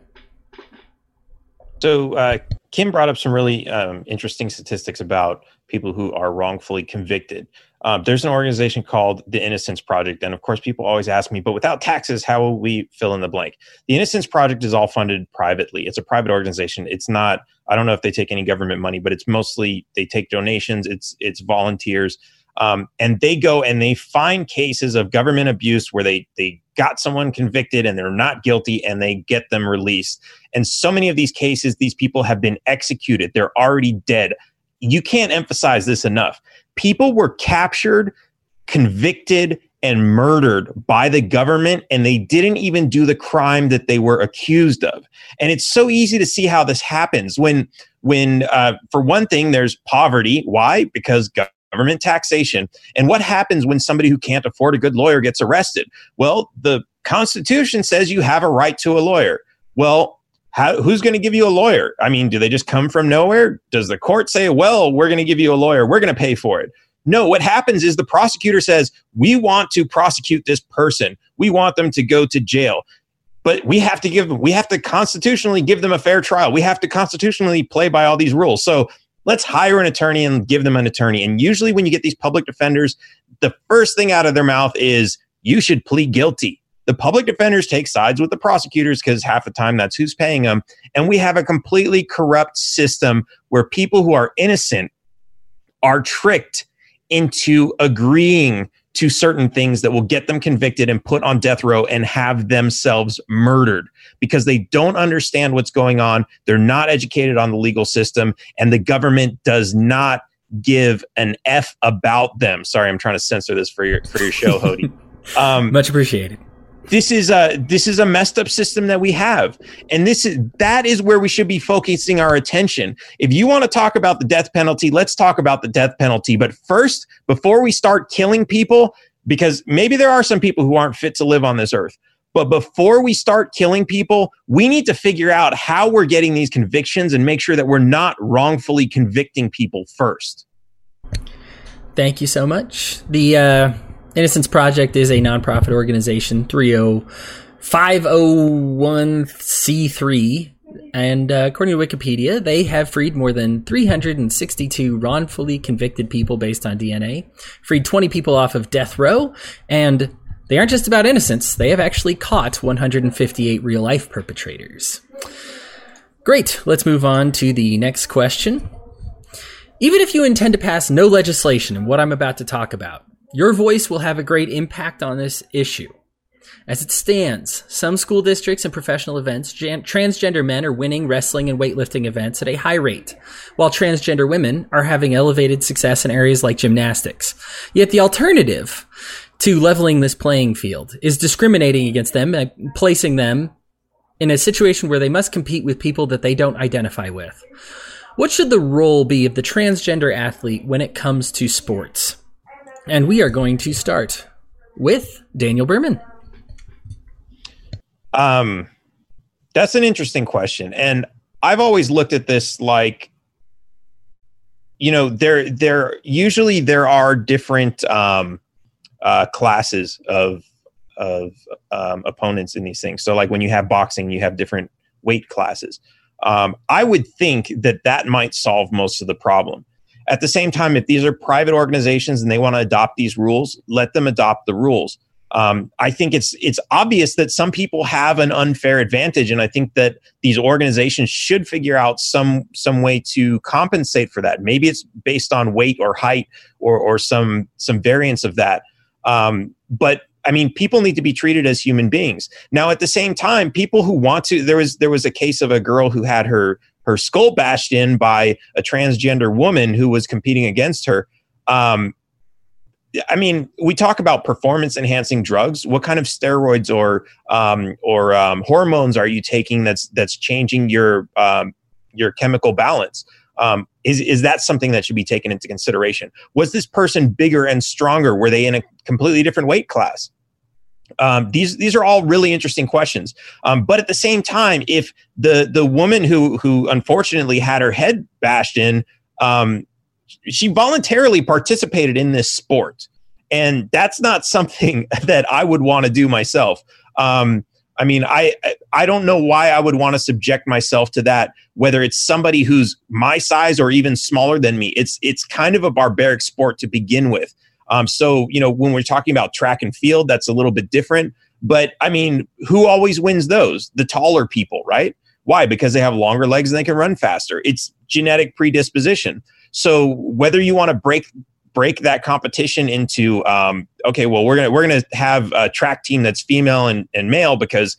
So, uh, Kim brought up some really um, interesting statistics about people who are wrongfully convicted. Um, there's an organization called the Innocence Project. And of course, people always ask me, but without taxes, how will we fill in the blank? The Innocence Project is all funded privately. It's a private organization. It's not, I don't know if they take any government money, but it's mostly they take donations, it's, it's volunteers. Um, and they go and they find cases of government abuse where they, they got someone convicted and they're not guilty and they get them released. And so many of these cases, these people have been executed, they're already dead. You can't emphasize this enough people were captured, convicted, and murdered by the government, and they didn't even do the crime that they were accused of. And it's so easy to see how this happens when, when uh, for one thing, there's poverty. Why? Because government taxation. And what happens when somebody who can't afford a good lawyer gets arrested? Well, the Constitution says you have a right to a lawyer. Well, how, who's going to give you a lawyer? I mean, do they just come from nowhere? Does the court say, well, we're going to give you a lawyer, we're going to pay for it? No, what happens is the prosecutor says, we want to prosecute this person, we want them to go to jail. but we have to give them, we have to constitutionally give them a fair trial. We have to constitutionally play by all these rules. So let's hire an attorney and give them an attorney. And usually when you get these public defenders, the first thing out of their mouth is you should plead guilty. The public defenders take sides with the prosecutors because half the time that's who's paying them. And we have a completely corrupt system where people who are innocent are tricked into agreeing to certain things that will get them convicted and put on death row and have themselves murdered because they don't understand what's going on. They're not educated on the legal system, and the government does not give an F about them. Sorry, I'm trying to censor this for your for your show, Hody. [laughs] Um, Much appreciated this is a this is a messed up system that we have. And this is that is where we should be focusing our attention. If you want to talk about the death penalty let's talk about the death penalty. But first before we start killing people because maybe there are some people who aren't fit to live on this earth but before we start killing people we need to figure out how we're getting these convictions and make sure that we're not wrongfully convicting people first. Thank you so much. The uh Innocence Project is a nonprofit organization, 30501c3. And uh, according to Wikipedia, they have freed more than 362 wrongfully convicted people based on DNA, freed 20 people off of death row, and they aren't just about innocence, they have actually caught 158 real life perpetrators. Great, let's move on to the next question. Even if you intend to pass no legislation in what I'm about to talk about, your voice will have a great impact on this issue. As it stands, some school districts and professional events, transgender men are winning wrestling and weightlifting events at a high rate, while transgender women are having elevated success in areas like gymnastics. Yet the alternative to leveling this playing field is discriminating against them and placing them in a situation where they must compete with people that they don't identify with. What should the role be of the transgender athlete when it comes to sports? And we are going to start with Daniel Behrman. Um, that's an interesting question, and I've always looked at this like, you know, there there usually there are different um, uh, classes of of um, opponents in these things. So, like when you have boxing, you have different weight classes. Um, I would think that that might solve most of the problem. At the same time, if these are private organizations and they want to adopt these rules, let them adopt the rules. Um, I think it's it's obvious that some people have an unfair advantage, and I think that these organizations should figure out some some way to compensate for that. Maybe it's based on weight or height or or some some variance of that. Um, but I mean, people need to be treated as human beings. Now, at the same time, people who want to there was there was a case of a girl who had her her skull bashed in by a transgender woman who was competing against her. Um, I mean, we talk about performance enhancing drugs. What kind of steroids or um, or um, hormones are you taking that's that's changing your um, your chemical balance? Um, is is that something that should be taken into consideration? Was this person bigger and stronger? Were they in a completely different weight class? Um, these these are all really interesting questions. Um, but at the same time, if the the woman who who unfortunately had her head bashed in, um, she voluntarily participated in this sport, and that's not something [laughs] that I would want to do myself. Um, I mean, I I don't know why I would want to subject myself to that. Whether it's somebody who's my size or even smaller than me, it's it's kind of a barbaric sport to begin with. Um, so, you know, when we're talking about track and field, that's a little bit different. But I mean, who always wins those? The taller people, right? Why? Because they have longer legs and they can run faster. It's genetic predisposition. So whether you want to break break that competition into um, okay, well we're gonna we're gonna have a track team that's female and, and male because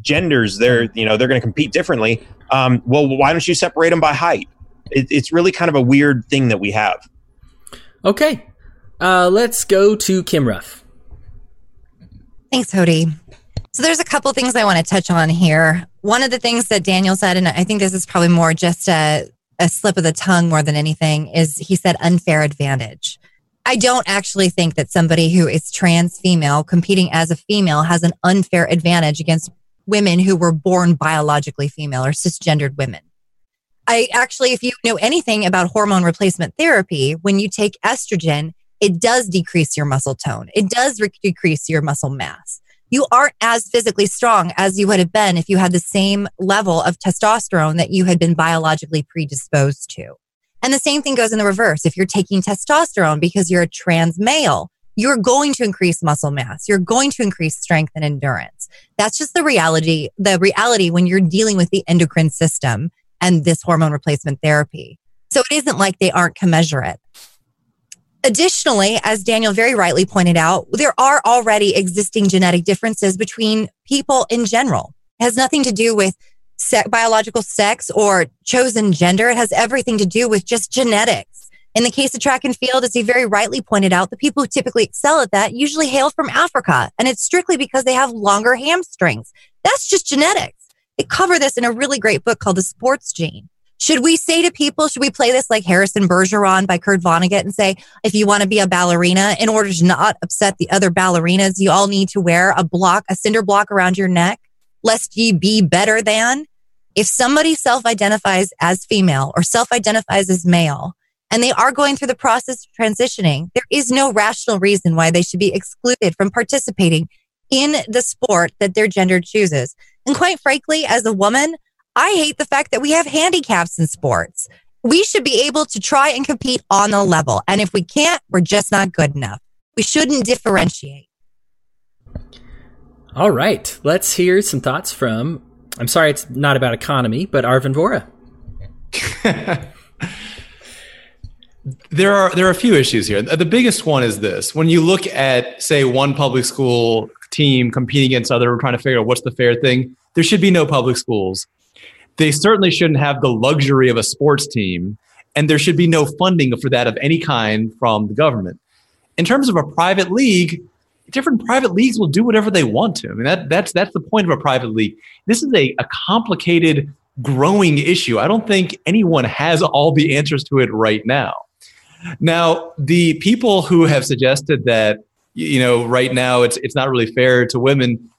genders they're you know they're gonna compete differently. Um, well, why don't you separate them by height? It, it's really kind of a weird thing that we have. Okay, uh, let's go to Kim Ruff. Thanks, Hody. So there's a couple things I want to touch on here. One of the things that Daniel said, and I think this is probably more just a, a slip of the tongue more than anything, is he said unfair advantage. I don't actually think that somebody who is trans female competing as a female has an unfair advantage against women who were born biologically female or cisgendered women. I actually, if you know anything about hormone replacement therapy, when you take estrogen, it does decrease your muscle tone. It does re- decrease your muscle mass. you aren't as physically strong as you would have been if you had the same level of testosterone that you had been biologically predisposed to. And the same thing goes in the reverse. If you're taking testosterone because you're a trans male, you're going to increase muscle mass. You're going to increase strength and endurance. That's just the reality, the reality when you're dealing with the endocrine system and this hormone replacement therapy. So it isn't like they aren't commensurate. Additionally, as Daniel very rightly pointed out, there are already existing genetic differences between people in general. It has nothing to do with se- biological sex or chosen gender. It has everything to do with just genetics. In the case of track and field, as he very rightly pointed out, the people who typically excel at that usually hail from Africa. And it's strictly because they have longer hamstrings. That's just genetics. They cover this in a really great book called The Sports Gene. Should we say to people, should we play this like Harrison Bergeron by Kurt Vonnegut and say, if you want to be a ballerina, in order to not upset the other ballerinas, you all need to wear a block, a cinder block around your neck, lest ye be better than? If somebody self identifies as female or self identifies as male, and they are going through the process of transitioning, there is no rational reason why they should be excluded from participating in the sport that their gender chooses. And quite frankly, as a woman, I hate the fact that we have handicaps in sports. We should be able to try and compete on the level. And if we can't, we're just not good enough. We shouldn't differentiate. All right. Let's hear some thoughts from, I'm sorry, it's not about economy, but Arvin Vohra. [laughs] there are there are a few issues here. The biggest one is this: when you look at, say, one public school team competing against other, we're trying to figure out what's the fair thing. There should be no public schools they certainly shouldn't have the luxury of a sports team, and there should be no funding for that of any kind from the government. In terms of a private league, different private leagues will do whatever they want to. I mean, that, that's that's the point of a private league. This is a, a complicated, growing issue. I don't think anyone has all the answers to it right now. Now, the people who have suggested that you know right now it's it's not really fair to women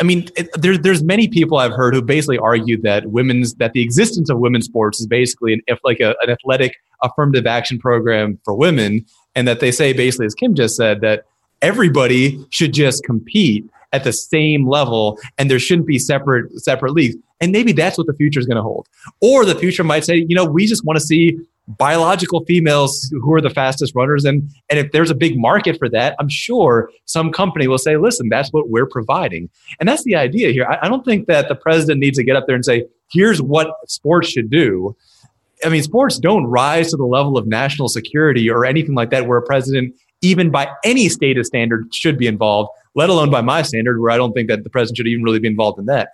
I mean, it, there, there's many people I've heard who basically argue that women's that the existence of women's sports is basically an if like a, an athletic affirmative action program for women, and that they say basically, as Kim just said, that everybody should just compete at the same level, and there shouldn't be separate separate leagues. And maybe that's what the future is going to hold. Or the future might say, you know, we just want to see biological females who are the fastest runners. And, and if there's a big market for that, I'm sure some company will say, listen, that's what we're providing. And that's the idea here. I, I don't think that the president needs to get up there and say, here's what sports should do. I mean, sports don't rise to the level of national security or anything like that, where a president, even by any state of standard, should be involved, let alone by my standard, where I don't think that the president should even really be involved in that.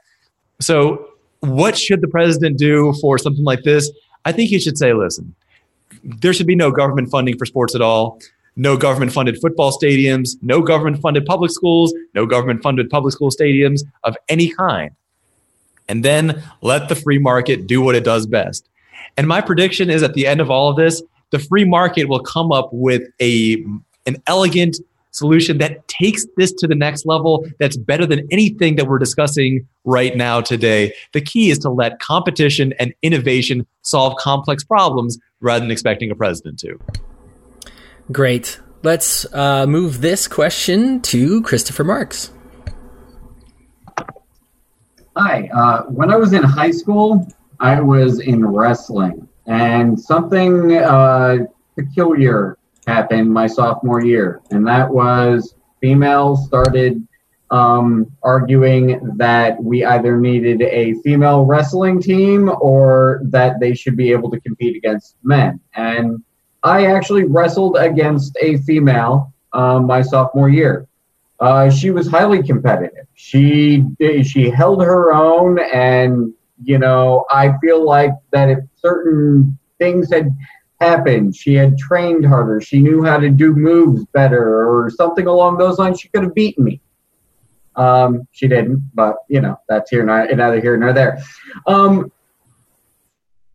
So, what should the president do for something like this? I think he should say, listen, there should be no government funding for sports at all. No government funded football stadiums, no government funded public schools, no government funded public school stadiums of any kind. And then let the free market do what it does best. And my prediction is at the end of all of this, the free market will come up with a an elegant solution that takes this to the next level that's better than anything that we're discussing right now today. The key is to let competition and innovation solve complex problems rather than expecting a president to. Great. Let's uh, move this question to Christopher Marks. Hi. Uh, when I was in high school, I was in wrestling, and something uh, peculiar happened my sophomore year, and that was females started um, arguing that we either needed a female wrestling team or that they should be able to compete against men. And I actually wrestled against a female um, my sophomore year. Uh, she was highly competitive. She she held her own, and you know I feel like that if certain things had happened, she had trained harder, she knew how to do moves better, or something along those lines, she could have beaten me. Um, she didn't, but you know that's here neither here nor there. Um,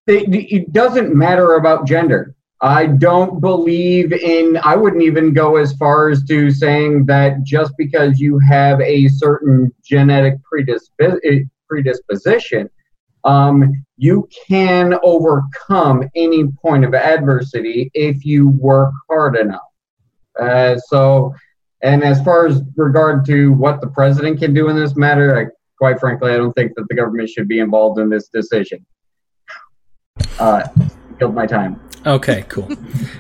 it, it doesn't matter about gender. I don't believe in. I wouldn't even go as far as to saying that just because you have a certain genetic predisposition, um, you can overcome any point of adversity if you work hard enough. Uh, so And as far as regard to what the president can do in this matter, I, quite frankly, I don't think that the government should be involved in this decision. Uh, killed my time. Okay, cool.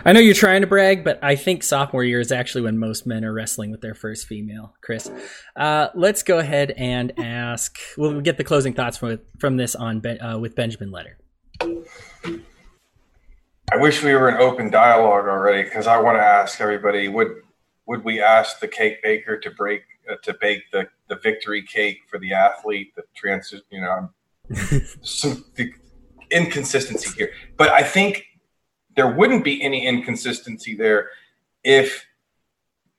I know you're trying to brag, but I think sophomore year is actually when most men are wrestling with their first female. Chris, uh, let's go ahead and ask. We'll get the closing thoughts from from this on uh, with Benjamin Letter. I wish we were in open dialogue already because I want to ask everybody: Would would we ask the cake baker to break uh, to bake the, the victory cake for the athlete? The trans, you know, [laughs] some the inconsistency here. But I think there wouldn't be any inconsistency there if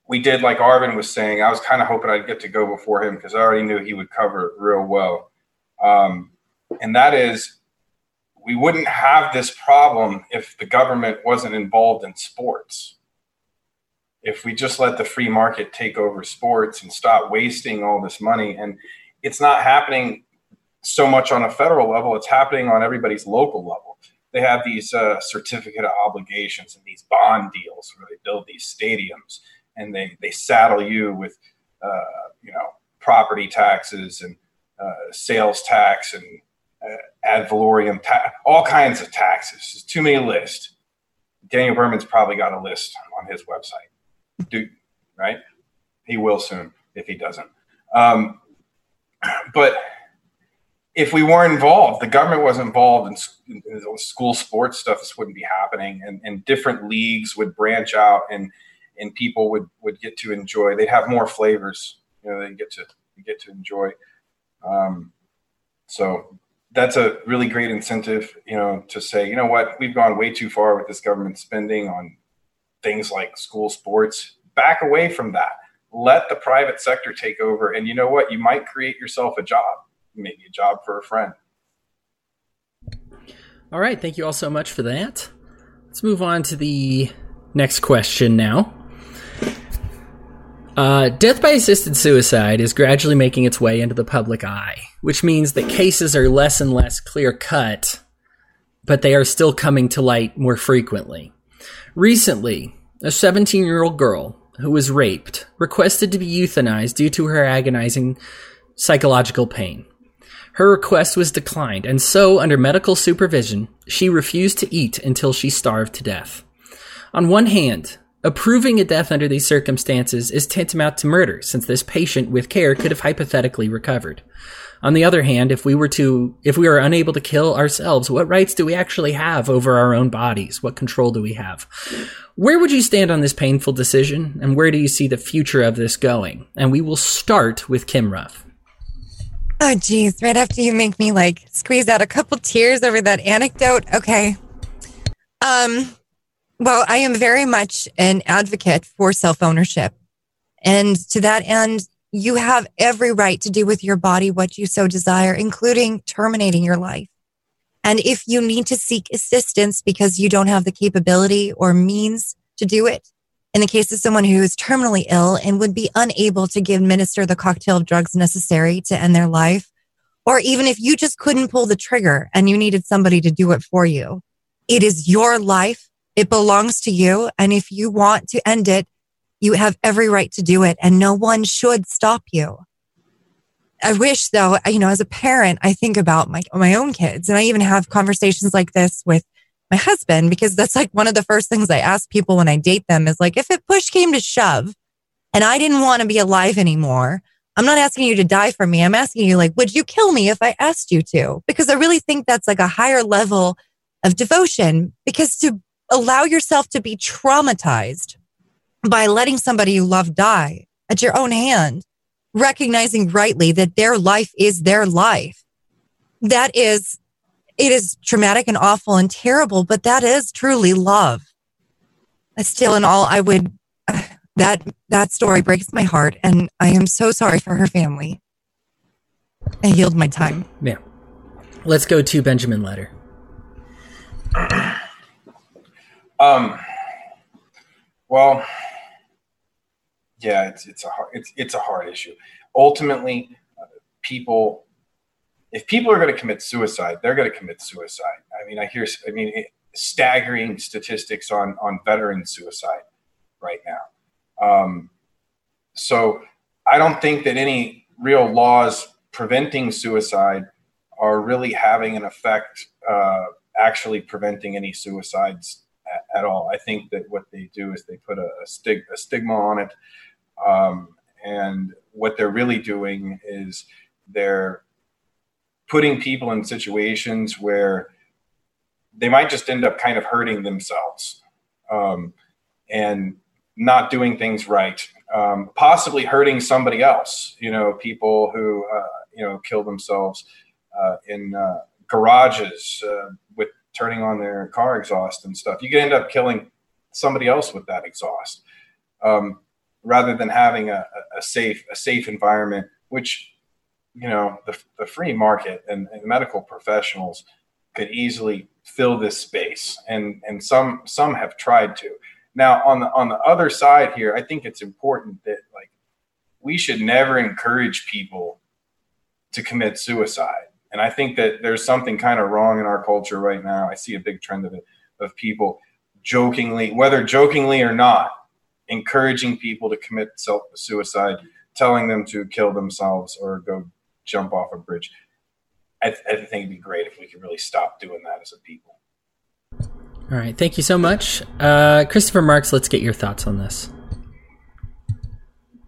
we did like Arvin was saying. I was kind of hoping I'd get to go before him because I already knew he would cover it real well. Um, and that is we wouldn't have this problem if the government wasn't involved in sports. If we just let the free market take over sports and stop wasting all this money, and it's not happening so much on a federal level, it's happening on everybody's local level. They have these uh, certificate of obligations and these bond deals where they build these stadiums and they, they saddle you with, uh, you know, property taxes and uh, sales tax and uh, ad valorem, ta- all kinds of taxes. There's too many lists. Daniel Behrman's probably got a list on his website. Dude, right? He will soon if he doesn't. Um, but if we weren't involved, the government wasn't involved in, in school sports stuff, this wouldn't be happening. And, and different leagues would branch out and and people would, would get to enjoy. They'd have more flavors, you know, they get to get to enjoy. Um, so that's a really great incentive, you know, to say, you know what, we've gone way too far with this government spending on things like school sports. Back away from that. Let the private sector take over. And you know what? You might create yourself a job, maybe a job for a friend. All right. Thank you all so much for that. Let's move on to the next question now. Uh, death by assisted suicide is gradually making its way into the public eye, which means that cases are less and less clear cut, but they are still coming to light more frequently. Recently, a 17 year old girl who was raped requested to be euthanized due to her agonizing psychological pain. Her request was declined, and so, under medical supervision, she refused to eat until she starved to death. On one hand, Approving a death under these circumstances is tantamount to murder, since this patient with care could have hypothetically recovered. On the other hand, if we were to, if we are unable to kill ourselves, what rights do we actually have over our own bodies? What control do we have? Where would you stand on this painful decision, and where do you see the future of this going? And we will start with Kim Ruff. Oh, geez, right after you make me like squeeze out a couple tears over that anecdote. Okay. Um, well, I am very much an advocate for self ownership. And to that end, you have every right to do with your body what you so desire, including terminating your life. And if you need to seek assistance because you don't have the capability or means to do it, in the case of someone who is terminally ill and would be unable to give minister the cocktail of drugs necessary to end their life, or even if you just couldn't pull the trigger and you needed somebody to do it for you, it is your life it belongs to you. And if you want to end it, you have every right to do it and no one should stop you. I wish though, you know, as a parent, I think about my, my own kids and I even have conversations like this with my husband because that's like one of the first things I ask people when I date them is like, if it push came to shove and I didn't want to be alive anymore, I'm not asking you to die for me. I'm asking you like, would you kill me if I asked you to? Because I really think that's like a higher level of devotion because to allow yourself to be traumatized by letting somebody you love die at your own hand, recognizing rightly that their life is their life. That is, it is traumatic and awful and terrible, but that is truly love. Still, in all, I would, [sighs] that, that story breaks my heart and I am so sorry for her family. I yield my time. Yeah. Let's go to Benjamin Letter. Um, well, yeah, it's it's a hard it's it's a hard issue. Ultimately, people, if people are going to commit suicide, they're going to commit suicide. I mean, I hear, I mean, it, staggering statistics on on veteran suicide right now. Um, so I don't think that any real laws preventing suicide are really having an effect, uh, actually preventing any suicides at, at, all. I think that what they do is they put a, a, stig- a stigma on it. Um, and what they're really doing is they're putting people in situations where they might just end up kind of hurting themselves um, and not doing things right, um, possibly hurting somebody else. You know, people who uh, you know kill themselves uh, in uh, garages uh, with turning on their car exhaust and stuff. You could end up killing somebody else with that exhaust, um, rather than having a, a, safe a safe environment, which you know the, the free market and, and medical professionals could easily fill this space, and and some some have tried to. Now on the on the other side here, I think it's important that like we should never encourage people to commit suicide. And I think that there's something kind of wrong in our culture right now. I see a big trend of it of people jokingly, whether jokingly or not, encouraging people to commit self suicide, telling them to kill themselves or go jump off a bridge. I, th- I think it'd be great if we could really stop doing that as a people. All right. Thank you so much. Uh, Christopher Marks, let's get your thoughts on this.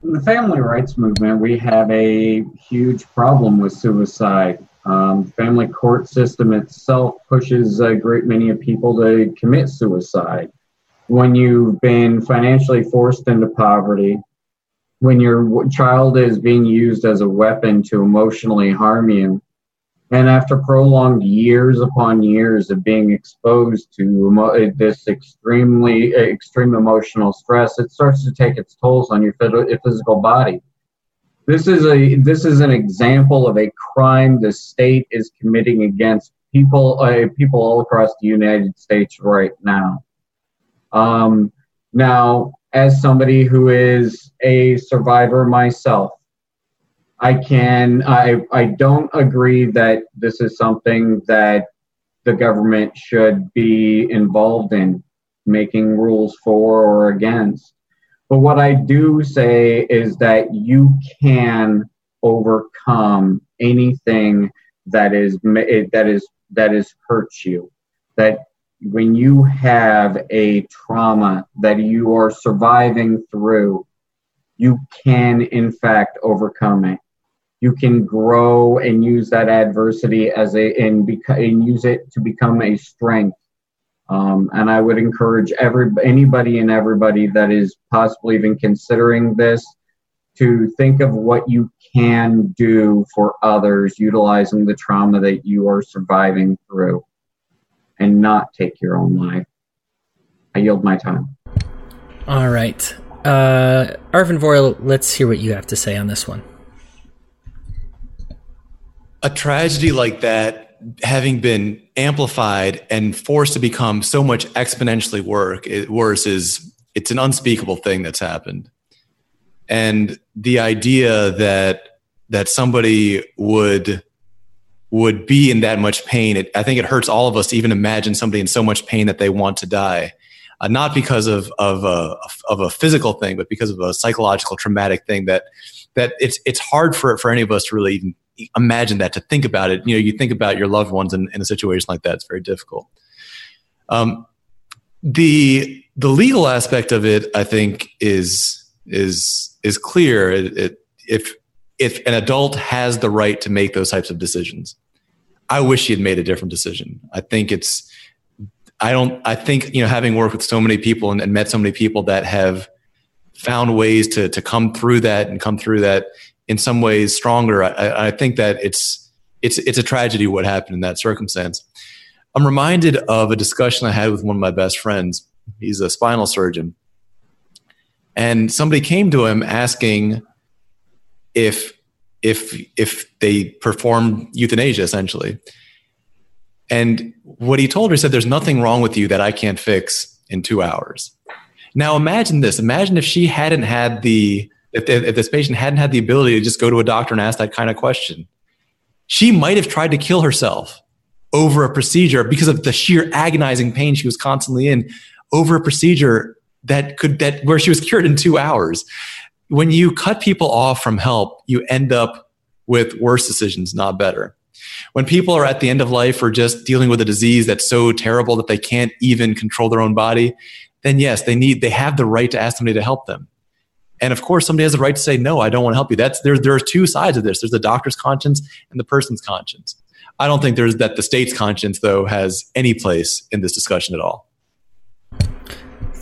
In the family rights movement, we have a huge problem with suicide. Um, family court system itself pushes a great many of people to commit suicide. When you've been financially forced into poverty, when your child is being used as a weapon to emotionally harm you, and after prolonged years upon years of being exposed to emo- this extremely extreme emotional stress, it starts to take its tolls on your physical body. This is a this is an example of a crime the state is committing against people uh, people all across the United States right now. Um, now, as somebody who is a survivor myself, I can I I don't agree that this is something that the government should be involved in making rules for or against. But what I do say is that you can overcome anything that is that is that is hurt you. That when you have a trauma that you are surviving through, you can in fact overcome it you can grow and use that adversity as a and, beca- and use it to become a strength. Um, and I would encourage every anybody and everybody that is possibly even considering this to think of what you can do for others utilizing the trauma that you are surviving through and not take your own life. I yield my time. All right. Uh, Arvin Vohra, let's hear what you have to say on this one a tragedy like that having been amplified and forced to become so much exponentially work, it, worse is it's an unspeakable thing that's happened and the idea that that somebody would would be in that much pain. It, i think it hurts all of us to even imagine somebody in so much pain that they want to die. Uh, not because of of a of a physical thing but because of a psychological traumatic thing that that it's it's hard for for any of us to really even imagine that to think about it. You know you think about your loved ones in, in a situation like that it's very difficult. Um, the the legal aspect of it i think is is is clear. It, it, if if an adult has the right to make those types of decisions i wish he had made a different decision i think it's i don't i think you know having worked with so many people and, and met so many people that have found ways to to come through that and come through that in some ways stronger. I, I think that it's it's it's a tragedy what happened in that circumstance. I'm reminded of a discussion I had with one of my best friends. He's a spinal surgeon, and somebody came to him asking if if if they perform euthanasia essentially. And what he told her said, "There's nothing wrong with you that I can't fix in two hours." Now imagine this. Imagine if she hadn't had the if, if this patient hadn't had the ability to just go to a doctor and ask that kind of question, she might have tried to kill herself over a procedure because of the sheer agonizing pain she was constantly in over a procedure that could that where she was cured in two hours when you cut people off from help, you end up with worse decisions, not better. When people are at the end of life or just dealing with a disease that's so terrible that they can't even control their own body, then yes, they need they have the right to ask somebody to help them. And of course, somebody has the right to say, no, I don't want to help you. That's there, there are two sides of this. There's the doctor's conscience and the person's conscience. I don't think there's that the state's conscience, though, has any place in this discussion at all.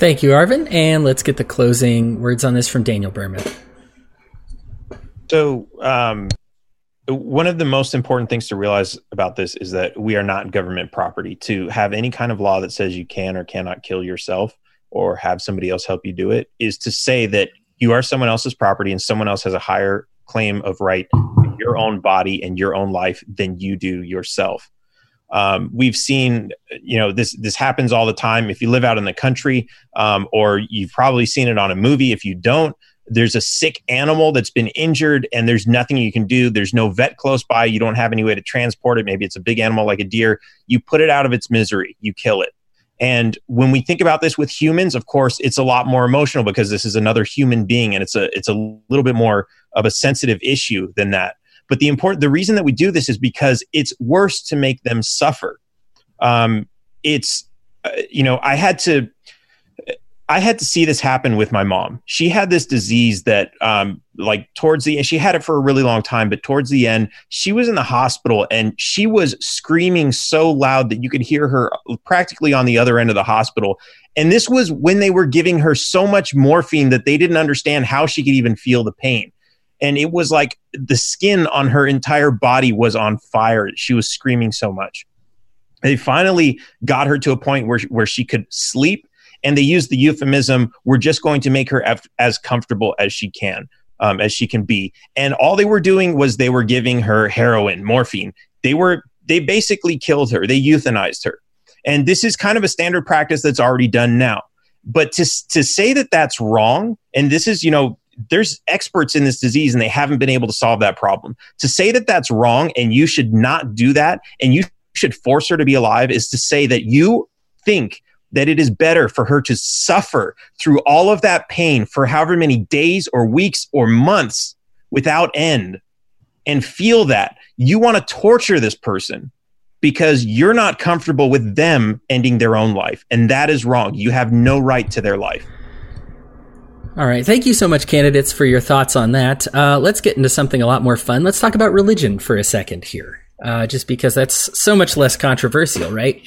Thank you, Arvin. And let's get the closing words on this from Daniel Behrman. So, um, one of the most important things to realize about this is that we are not government property. To have any kind of law that says you can or cannot kill yourself or have somebody else help you do it is to say that you are someone else's property and someone else has a higher claim of right to your own body and your own life than you do yourself. Um, we've seen, you know, this this happens all the time. If you live out in the country, um, or you've probably seen it on a movie. If you don't, there's a sick animal that's been injured, and there's nothing you can do. There's no vet close by. You don't have any way to transport it. Maybe it's a big animal like a deer. You put it out of its misery. You kill it. And when we think about this with humans, of course, it's a lot more emotional because this is another human being, and it's a it's a little bit more of a sensitive issue than that. But the important the reason that we do this is because it's worse to make them suffer. Um, it's uh, you know I had to I had to see this happen with my mom. She had this disease that, um, like, towards the end, she had it for a really long time, but towards the end, she was in the hospital and she was screaming so loud that you could hear her practically on the other end of the hospital. And this was when they were giving her so much morphine that they didn't understand how she could even feel the pain. And it was like the skin on her entire body was on fire. She was screaming so much. They finally got her to a point where, where she could sleep and they used the euphemism we're just going to make her as comfortable as she can um, as she can be. And all they were doing was they were giving her heroin morphine. They were they basically killed her. They euthanized her. And this is kind of a standard practice that's already done now. But to to say that that's wrong and this is you know there's experts in this disease and they haven't been able to solve that problem to say that that's wrong and you should not do that and you should force her to be alive is to say that you think that it is better for her to suffer through all of that pain for however many days or weeks or months without end and feel that you want to torture this person because you're not comfortable with them ending their own life. And that is wrong. You have no right to their life. All right. Thank you so much, candidates, for your thoughts on that. Uh, let's get into something a lot more fun. Let's talk about religion for a second here, uh, just because that's so much less controversial, right?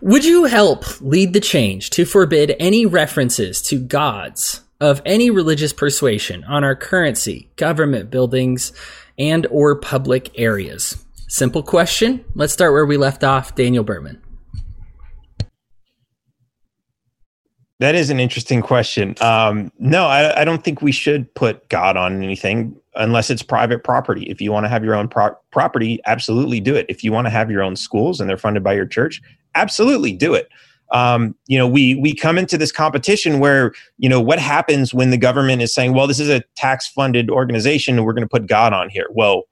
Would you help lead the change to forbid any references to gods of any religious persuasion on our currency, government buildings, and or public areas? Simple question. Let's start where we left off. Daniel Behrman. That is an interesting question. Um, no, I, I, don't think we should put God on anything unless it's private property. If you want to have your own pro- property, absolutely do it. If you want to have your own schools and they're funded by your church, absolutely do it. Um, you know, we we come into this competition where you know what happens when the government is saying, "Well, this is a tax-funded organization, and we're going to put God on here." Well,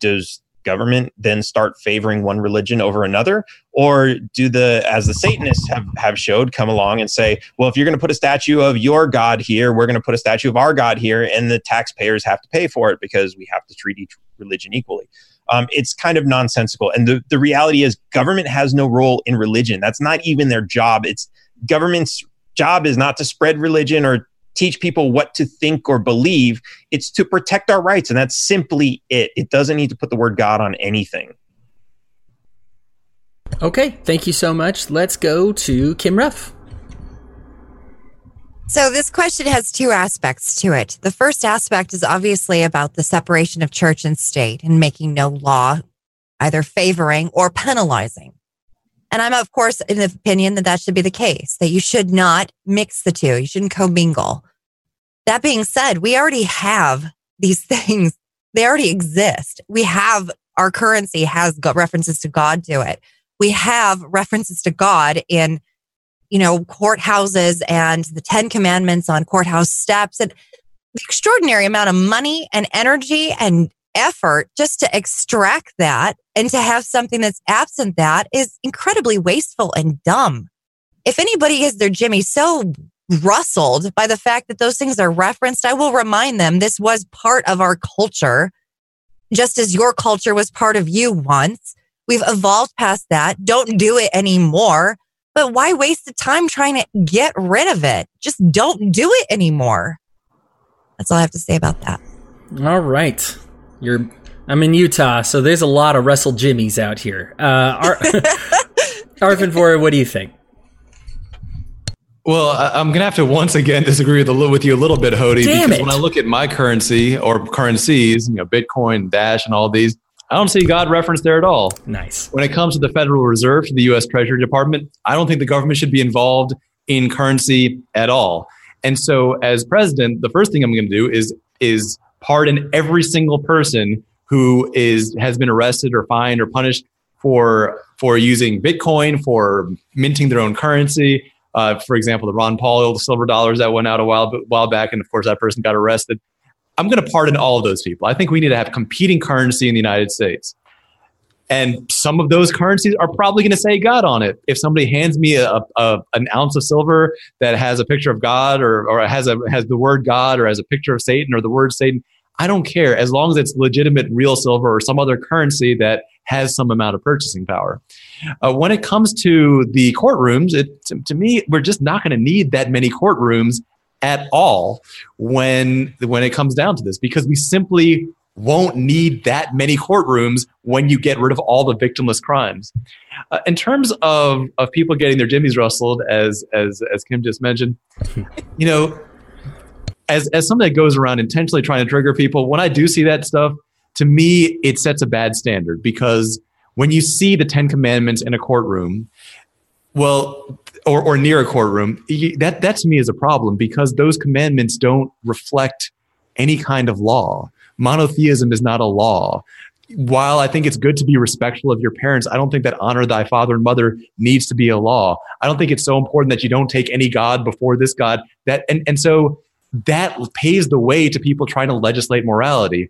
does government then start favoring one religion over another or do the as the satanists have have showed come along and say well if you're going to put a statue of your god here we're going to put a statue of our god here and the taxpayers have to pay for it because we have to treat each religion equally um, it's kind of nonsensical. And the, the reality is, government has no role in religion. That's not even their job. It's government's job is not to spread religion or teach people what to think or believe. It's to protect our rights. And that's simply it. It doesn't need to put the word God on anything. Okay. Thank you so much. Let's go to Kim Ruff. So this question has two aspects to it. The first aspect is obviously about the separation of church and state and making no law either favoring or penalizing. And I'm, of course, in the opinion that that should be the case, that you should not mix the two. You shouldn't commingle. That being said, we already have these [laughs] things. They already exist. We have our currency has references to God to it. We have references to God in you know, courthouses and the 10 commandments on courthouse steps and the extraordinary amount of money and energy and effort just to extract that and to have something that's absent that is incredibly wasteful and dumb. If anybody is their Jimmy so rustled by the fact that those things are referenced, I will remind them this was part of our culture, just as your culture was part of you once. We've evolved past that. Don't do it anymore. But why waste the time trying to get rid of it? Just don't do it anymore. That's all I have to say about that. All right. You're I'm in Utah, so there's a lot of Russell Jimmies out here. Uh, Ar- [laughs] Arvin Vohra, what do you think? Well, I- I'm gonna have to once again [laughs] disagree with, a little, with you a little bit, Hody. Damn because it. when I look at my currency or currencies, you know, Bitcoin, Dash, and all these, I don't see God referenced there at all. Nice. When it comes to the Federal Reserve, to the U.S. Treasury Department, I don't think the government should be involved in currency at all. And so, as president, the first thing I'm going to do is is pardon every single person who is has been arrested or fined or punished for for using Bitcoin, for minting their own currency. Uh, for example, the Ron Paul the silver dollars that went out a while while back, and of course that person got arrested. I'm going to pardon all of those people. I think we need to have competing currency in the United States. And some of those currencies are probably going to say God on it. If somebody hands me a, a, an ounce of silver that has a picture of God or, or has a has the word God or has a picture of Satan or the word Satan, I don't care as long as it's legitimate real silver or some other currency that has some amount of purchasing power. Uh, when it comes to the courtrooms, it, to, to me, we're just not going to need that many courtrooms at all when when it comes down to this because we simply won't need that many courtrooms when you get rid of all the victimless crimes. Uh, in terms of, of people getting their jimmies rustled, as as as Kim just mentioned, you know, as as something that goes around intentionally trying to trigger people, when I do see that stuff, to me it sets a bad standard because when you see the Ten Commandments in a courtroom, well, or, or near a courtroom, that that to me is a problem because those commandments don't reflect any kind of law. Monotheism is not a law. While I think it's good to be respectful of your parents, I don't think that honor thy father and mother needs to be a law. I don't think it's so important that you don't take any God before this God. That and, and so that paves the way to people trying to legislate morality.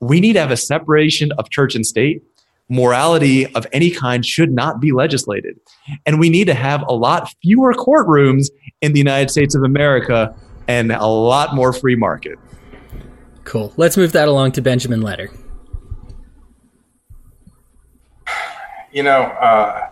We need to have a separation of church and state. Morality of any kind should not be legislated. And we need to have a lot fewer courtrooms in the United States of America and a lot more free market. Cool. Let's move that along to Benjamin Letter. you know, uh,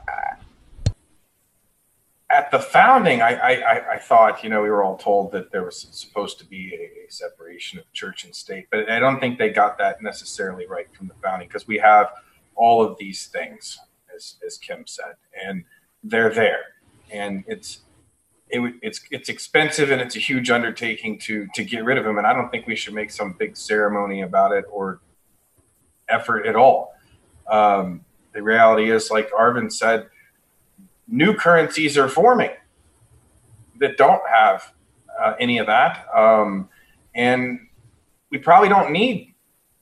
at the founding, I, I, I- I thought, you know, we were all told that there was supposed to be a, a separation of church and state, but I don't think they got that necessarily right from the founding because we have all of these things, as, as Kim said, and they're there, and it's it, it's it's expensive and it's a huge undertaking to to get rid of them, and I don't think we should make some big ceremony about it or effort at all. Um, the reality is, like Arvin said, new currencies are forming that don't have uh, any of that. Um, and we probably don't need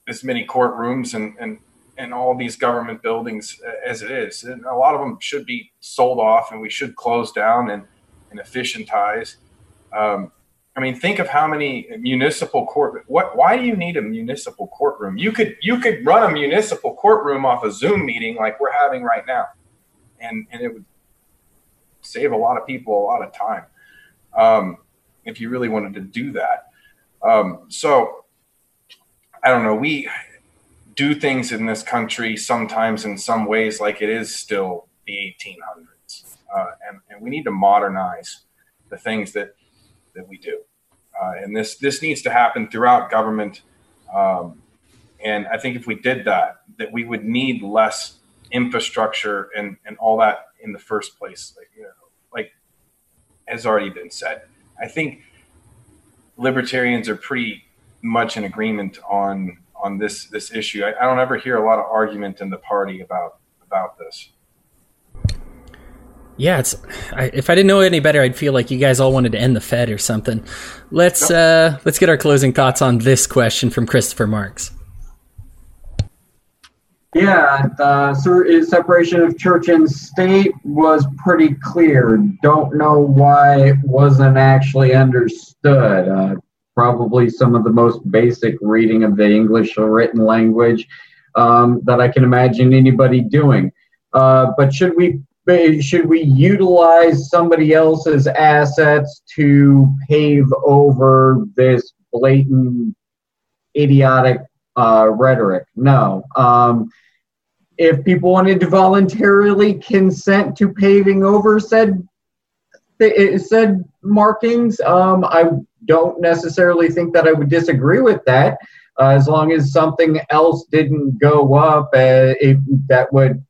as many courtrooms and, and, and all these government buildings as it is. And a lot of them should be sold off and we should close down and, and efficientize. Um, I mean, think of how many municipal court. What? Why do you need a municipal courtroom? You could you could run a municipal courtroom off a Zoom meeting like we're having right now, and and it would save a lot of people a lot of time um, if you really wanted to do that. Um, so I don't know. We do things in this country sometimes in some ways like it is still the 1800s, uh, and and we need to modernize the things that that we do. Uh, and this this needs to happen throughout government. Um, and I think if we did that, that we would need less infrastructure and, and all that in the first place. Like, you know, like has already been said. I think libertarians are pretty much in agreement on on this this issue. I, I don't ever hear a lot of argument in the party about about this. Yeah, it's. I, if I didn't know any better, I'd feel like you guys all wanted to end the Fed or something. Let's uh, let's get our closing thoughts on this question from Christopher Marks. Yeah, the separation of church and state was pretty clear. Don't know why it wasn't actually understood. Uh, probably some of the most basic reading of the English written language um, that I can imagine anybody doing. Uh, but should we should we utilize somebody else's assets to pave over this blatant idiotic uh, rhetoric? No. Um, if people wanted to voluntarily consent to paving over said said markings, um, I don't necessarily think that I would disagree with that. Uh, as long as something else didn't go up uh, that would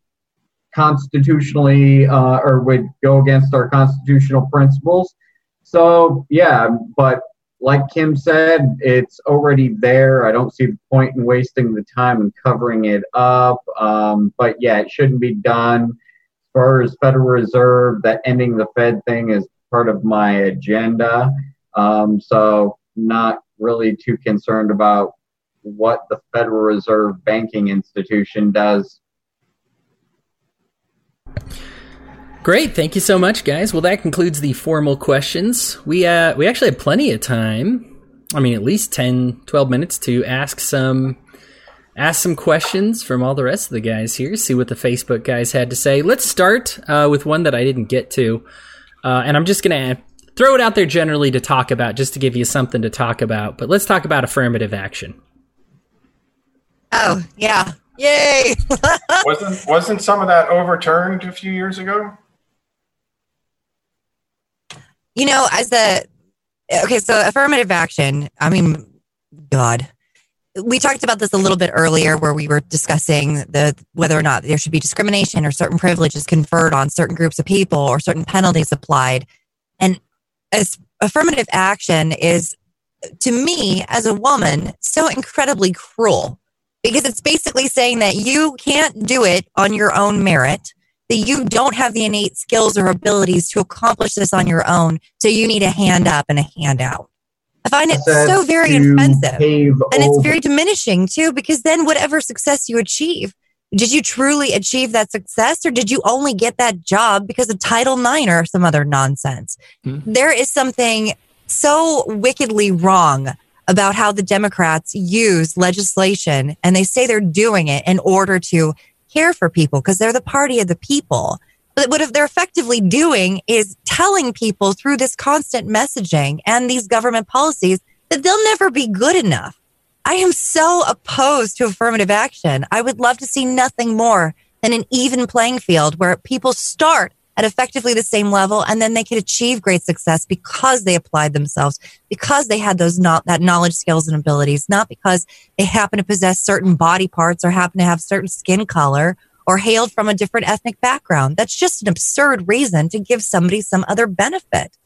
constitutionally uh, or would go against our constitutional principles. So yeah, but like Kim said, it's already there. I don't see the point in wasting the time and covering it up. Um, but yeah, it shouldn't be done. As far as Federal Reserve, that ending the Fed thing is part of my agenda. Um, so not really too concerned about what the Federal Reserve banking institution does. Great, thank you so much, guys. Well, that concludes the formal questions. We uh, we actually had plenty of time. I mean, at least 10, 12 minutes to ask some ask some questions from all the rest of the guys here. See what the Facebook guys had to say. Let's start uh, with one that I didn't get to, uh, and I'm just gonna throw it out there generally to talk about, just to give you something to talk about. But let's talk about affirmative action. Oh yeah, yay! [laughs] wasn't wasn't some of that overturned a few years ago? You know, as a okay, so affirmative action. I mean, God, we talked about this a little bit earlier, where we were discussing the whether or not there should be discrimination or certain privileges conferred on certain groups of people or certain penalties applied. And as affirmative action is, to me, as a woman, so incredibly cruel because it's basically saying that you can't do it on your own merit that you don't have the innate skills or abilities to accomplish this on your own. So you need a hand up and a hand out. I find it so very offensive. And it's very diminishing too, because then whatever success you achieve, did you truly achieve that success or did you only get that job because of Title IX or some other nonsense? Mm-hmm. There is something so wickedly wrong about how the Democrats use legislation and they say they're doing it in order to care for people because they're the party of the people. But what they're effectively doing is telling people through this constant messaging and these government policies that they'll never be good enough. I am so opposed to affirmative action. I would love to see nothing more than an even playing field where people start at effectively the same level and then they could achieve great success because they applied themselves because they had those not that knowledge skills and abilities not because they happen to possess certain body parts or happen to have certain skin color or hailed from a different ethnic background that's just an absurd reason to give somebody some other benefit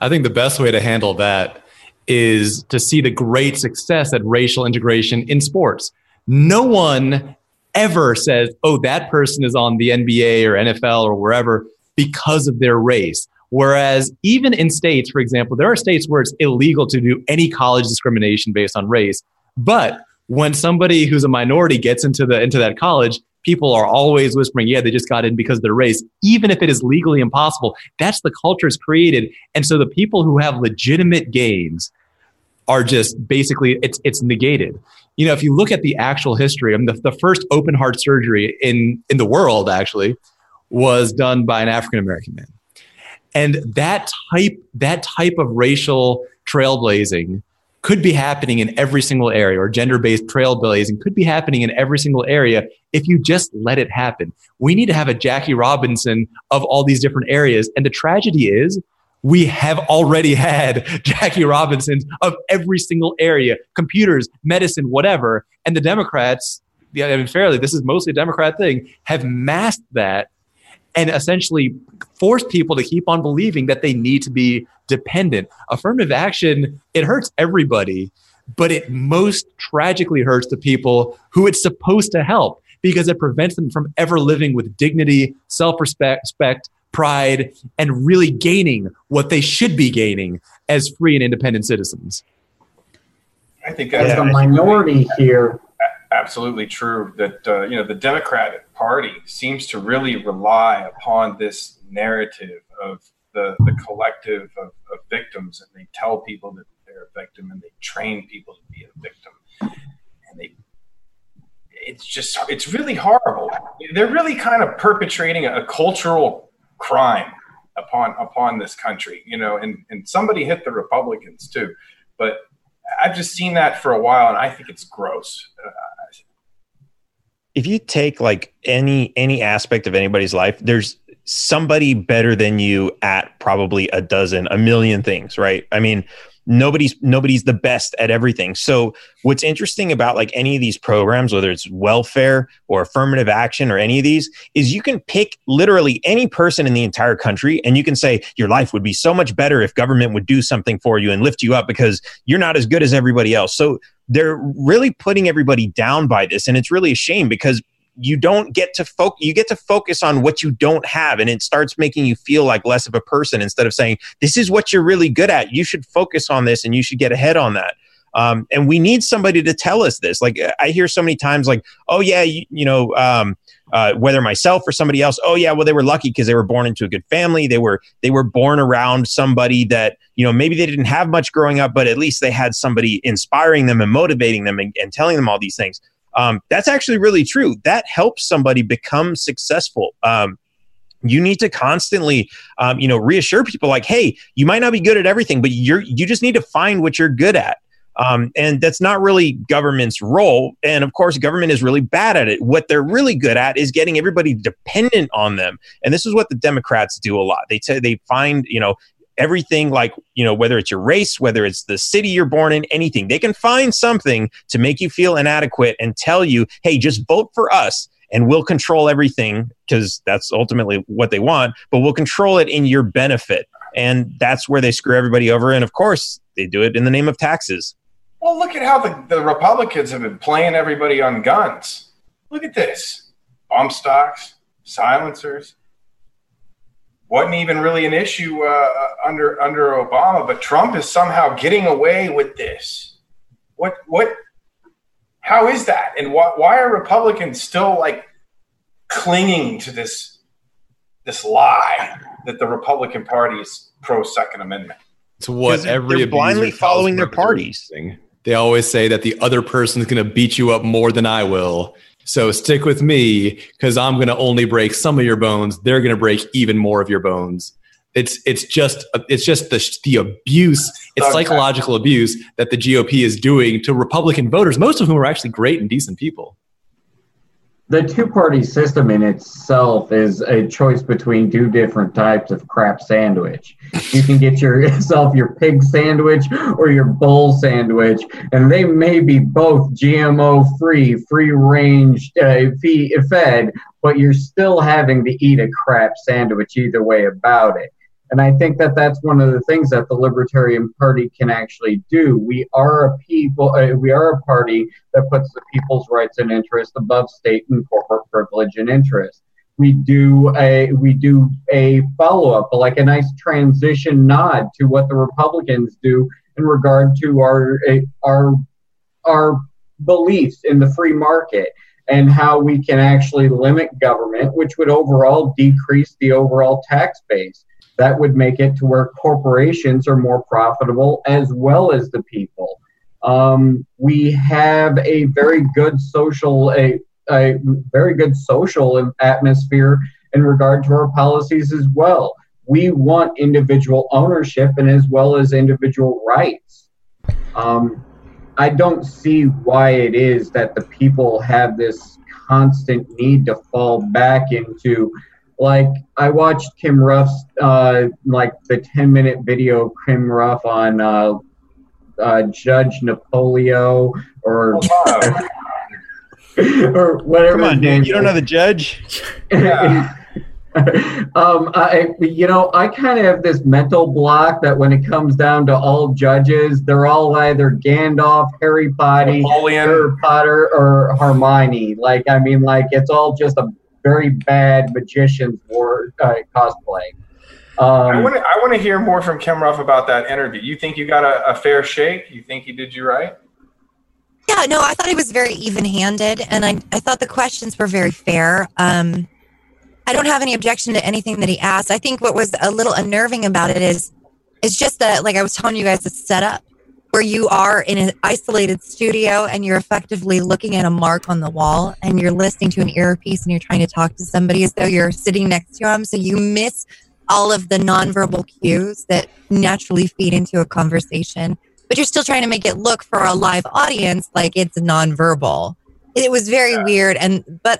i think the best way to handle that is to see the great success at racial integration in sports no one ever says, oh, that person is on the NBA or NFL or wherever because of their race. Whereas even in states, for example, there are states where it's illegal to do any college discrimination based on race. But when somebody who's a minority gets into the into that college, people are always whispering, yeah, they just got in because of their race, even if it is legally impossible. That's the culture is created. And so the people who have legitimate gains are just basically it's it's negated you know, if you look at the actual history, I mean, the, the first open heart surgery in, in the world actually was done by an African American man. And that type, that type of racial trailblazing could be happening in every single area or gender-based trailblazing could be happening in every single area if you just let it happen. We need to have a Jackie Robinson of all these different areas. And the tragedy is we have already had [laughs] Jackie Robinsons of every single area, computers, medicine, whatever. And the Democrats, yeah, I mean, fairly, this is mostly a Democrat thing, have masked that and essentially forced people to keep on believing that they need to be dependent. Affirmative action, it hurts everybody, but it most tragically hurts the people who it's supposed to help because it prevents them from ever living with dignity, self respect, pride, and really gaining what they should be gaining as free and independent citizens. I think as a minority here, absolutely true that uh, you know the Democratic Party seems to really rely upon this narrative of the the collective of, of victims, and they tell people that they're a victim, and they train people to be a victim, and they it's just it's really horrible. They're really kind of perpetrating a, a cultural crime upon upon this country, you know. And and somebody hit the Republicans too, but I've just seen that for a while, and I think it's gross. Uh, if you take like any any aspect of anybody's life, there's somebody better than you at probably a dozen, a million things, right? I mean, nobody's nobody's the best at everything. So what's interesting about like any of these programs, whether it's welfare or affirmative action or any of these, is you can pick literally any person in the entire country and you can say your life would be so much better if government would do something for you and lift you up because you're not as good as everybody else. So they're really putting everybody down by this and it's really a shame because you don't get to focus you get to focus on what you don't have and it starts making you feel like less of a person instead of saying this is what you're really good at. You should focus on this and you should get ahead on that. Um, and we need somebody to tell us this. Like i hear so many times like oh yeah you, you know um, uh, whether myself or somebody else oh yeah well they were lucky because they were born into a good family. They were they were born around somebody that you know maybe they didn't have much growing up but at least they had somebody inspiring them and motivating them and, and telling them all these things um, that's actually really true. That helps somebody become successful. Um, you need to constantly um, you know reassure people like hey you might not be good at everything but you're you just need to find what you're good at. Um, and that's not really government's role. And of course government is really bad at it. What they're really good at is getting everybody dependent on them. And this is what the democrats do a lot. They t- they find you know everything like you know whether it's your race whether it's the city you're born in anything they can find something to make you feel inadequate and tell you hey just vote for us and we'll control everything because that's ultimately what they want but we'll control it in your benefit. And that's where they screw everybody over and of course they do it in the name of taxes. Well look at how the, the republicans have been playing everybody on guns. Look at this. Bump stocks silencers wasn't even really an issue uh, under under Obama, but Trump is somehow getting away with this. What what? How is that? And why why are Republicans still like clinging to this this lie that the Republican Party is pro Second Amendment? To what every blindly following their parties. They always say that the other person is going to beat you up more than I will. So stick with me because I'm going to only break some of your bones. They're going to break even more of your bones. It's it's just it's just the the abuse, it's psychological abuse that the GOP is doing to Republican voters, most of whom are actually great and decent people the two party system in itself is a choice between two different types of crap sandwich. You can get yourself your pig sandwich or your bull sandwich, and they may be both GMO free, free range uh, fed, but you're still having to eat a crap sandwich either way about it. And I think that that's one of the things that the Libertarian Party can actually do. We are a people, uh, we are a party that puts the people's rights and interests above state and corporate privilege and interest. We do a we do a follow up, like a nice transition nod to what the Republicans do in regard to our our our beliefs in the free market and how we can actually limit government, which would overall decrease the overall tax base that would make it to where corporations are more profitable as well as the people. Um, we have a very good social a, a very good social atmosphere in regard to our policies as well. We want individual ownership and as well as individual rights. Um, I don't see why it is that the people have this constant need to fall back into like I watched Kim Ruff's uh, like the 10 minute video of Kim Ruff on uh, uh, Judge Napoleon or oh, [laughs] or whatever. Come on, dude, you don't know the judge. Yeah. [laughs] um, I, you know, I kind of have this mental block that when it comes down to all judges, they're all either Gandalf, Harry Potter, Harry Potter, or Hermione. Like, I mean, like it's all just a very bad magician's war uh, cosplay. Um, I want to I want to hear more from Kim Ruff about that interview. You think you got a, a fair shake? You think he did you right? Yeah, no, I thought he was very even-handed, and I I thought the questions were very fair. Um, I don't have any objection to anything that he asked. I think what was a little unnerving about it is, is just that, like I was telling you guys, the setup. Where you are in an isolated studio and you're effectively looking at a mark on the wall and you're listening to an earpiece and you're trying to talk to somebody as though you're sitting next to them. So you miss all of the nonverbal cues that naturally feed into a conversation, but you're still trying to make it look for a live audience like it's nonverbal. It was very weird. And, but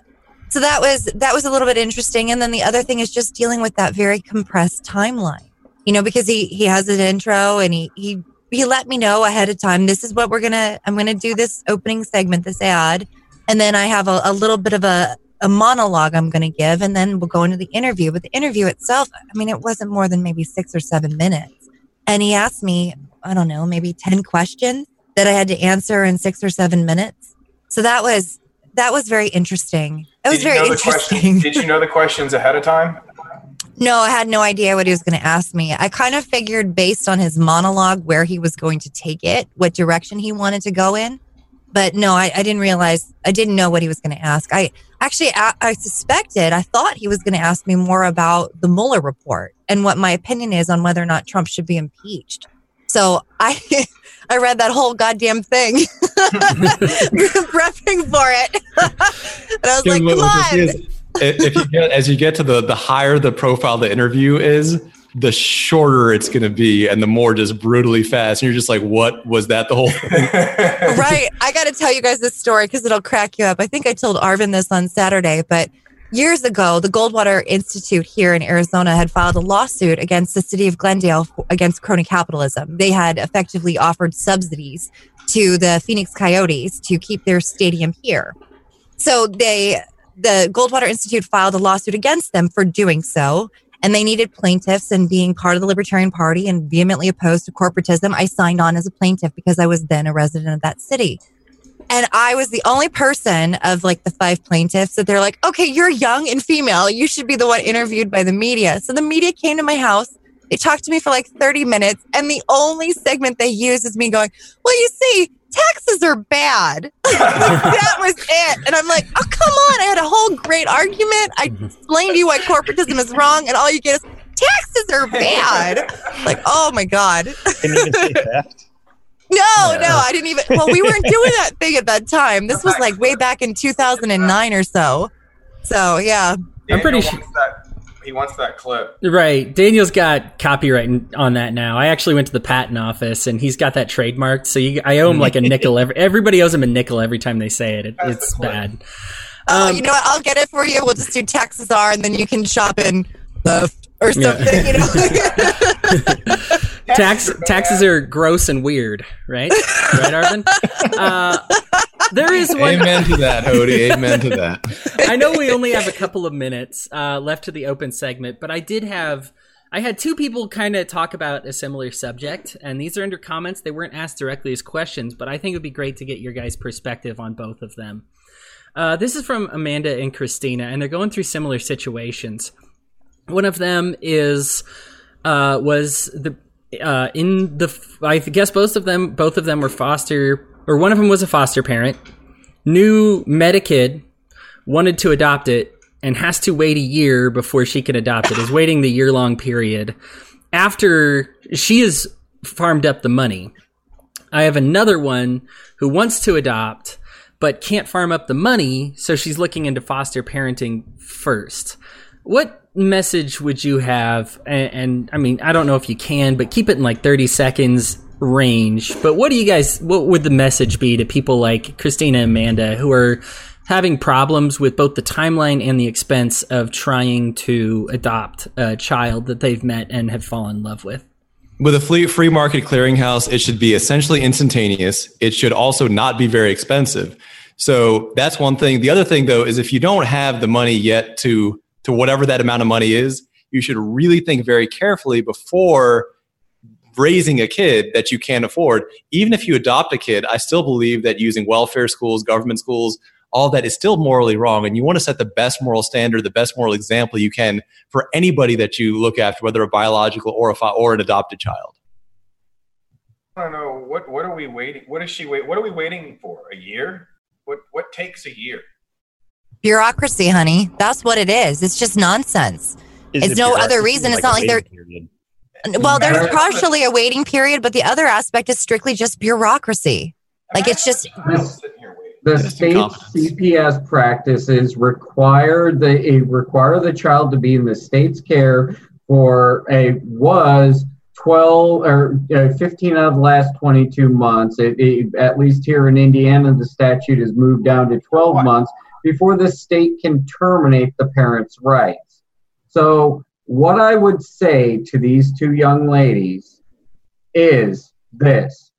so that was, that was a little bit interesting. And then the other thing is just dealing with that very compressed timeline, you know, because he, he has an intro and he, he he let me know ahead of time this is what we're gonna i'm gonna do this opening segment this ad and then i have a, a little bit of a, a monologue i'm gonna give and then we'll go into the interview but the interview itself i mean it wasn't more than maybe six or seven minutes and he asked me i don't know maybe 10 questions that i had to answer in six or seven minutes so that was that was very interesting it was very interesting questions? Did you know the questions ahead of time? No, I had no idea what he was going to ask me. I kind of figured based on his monologue where he was going to take it, what direction he wanted to go in. But no, I, I didn't realize, I didn't know what he was going to ask. I actually, I, I suspected, I thought he was going to ask me more about the Mueller report and what my opinion is on whether or not Trump should be impeached. So I, [laughs] I read that whole goddamn thing, [laughs] [laughs] prepping for it. and I was like, come on. You'll see is, i- if you get as you get to the the higher the profile the interview is, the shorter it's going to be, and the more just brutally fast. And you're just like, what was that? The whole thing? [laughs] right. I got to tell you guys this story because it'll crack you up. I think I told Arvin this on Saturday, but years ago, the Goldwater Institute here in Arizona had filed a lawsuit against the city of Glendale against crony capitalism. They had effectively offered subsidies to the Phoenix Coyotes to keep their stadium here. So they, the Goldwater Institute filed a lawsuit against them for doing so. And they needed plaintiffs and being part of the Libertarian Party and vehemently opposed to corporatism. I signed on as a plaintiff because I was then a resident of that city. And I was the only person of like the five plaintiffs that they're like, okay, you're young and female. You should be the one interviewed by the media. So the media came to my house. They talked to me for like 30 minutes. And the only segment they use is me going, well, you see, taxes are bad. [laughs] that was it. And I'm like, oh, come on. I had a whole great argument. I mm-hmm. explained to you why corporatism is wrong. And all you get is taxes are bad. [laughs] Like, oh my God. Didn't even say [laughs] theft. No, no, I didn't even. Well, we weren't doing that thing at that time. This was like way back in 2009 or so. So, yeah. I'm pretty sure- wants that, he wants that clip. Right. Daniel's got copyright on that now. I actually went to the patent office and he's got that trademarked. So you, I owe him like a nickel. Every, [laughs] everybody owes him a nickel every time they say it. it it's the clip. bad. Oh, Um, you know what? I'll get it for you. We'll just do taxes are, and then you can shop in theft or Yeah. something, you know? [laughs] Tax, taxes are gross and weird, right? Right, Arvin? [laughs] Uh, there is one. Amen to that, Odie. Amen to that. [laughs] I know we only have a couple of minutes uh, left to the open segment, but I did have I had two people kind of talk about a similar subject, and these are under comments. They weren't asked directly as questions, but I think it would be great to get your guys' perspective on both of them. Uh, this is from Amanda and Christina, and they're going through similar situations. One of them is uh, was the uh, in the I guess both of them both of them were foster or one of them was a foster parent, knew Medikid wanted to adopt it and has to wait a year before she can adopt it. Is waiting the year long period after she has farmed up the money. I have another one who wants to adopt but can't farm up the money, so she's looking into foster parenting first. What message would you have? And, and I mean, I don't know if you can, but keep it in like 30 seconds range. But what do you guys, what would the message be to people like Christina and Amanda who are having problems with both the timeline and the expense of trying to adopt a child that they've met and have fallen in love with? With a free market clearinghouse, it should be essentially instantaneous. It should also not be very expensive. So that's one thing. The other thing, though, is if you don't have the money yet to to whatever that amount of money is, you should really think very carefully before raising a kid that you can't afford. Even if you adopt a kid, I still believe that using welfare schools, government schools, all that is still morally wrong. And you want to set the best moral standard, the best moral example you can for anybody that you look after, whether a biological or a or an adopted child. I don't know what what are we waiting? What is she wait? What are we waiting for? A year? What what takes a year? Bureaucracy, honey. That's what it is. It's just nonsense. Is It's the no other bureaucracy reason. It's not like they're- period? Well, there's partially a waiting period, but the other aspect is strictly just bureaucracy. Like it's just I'm sitting here waiting. The state. CPS practices require the it require the child to be in the state's care for a was 12 or uh, 15 out of the last 22 months. It, it- at least here in Indiana, the statute has moved down to 12 months before the state can terminate the parent's rights. So, what I would say to these two young ladies is this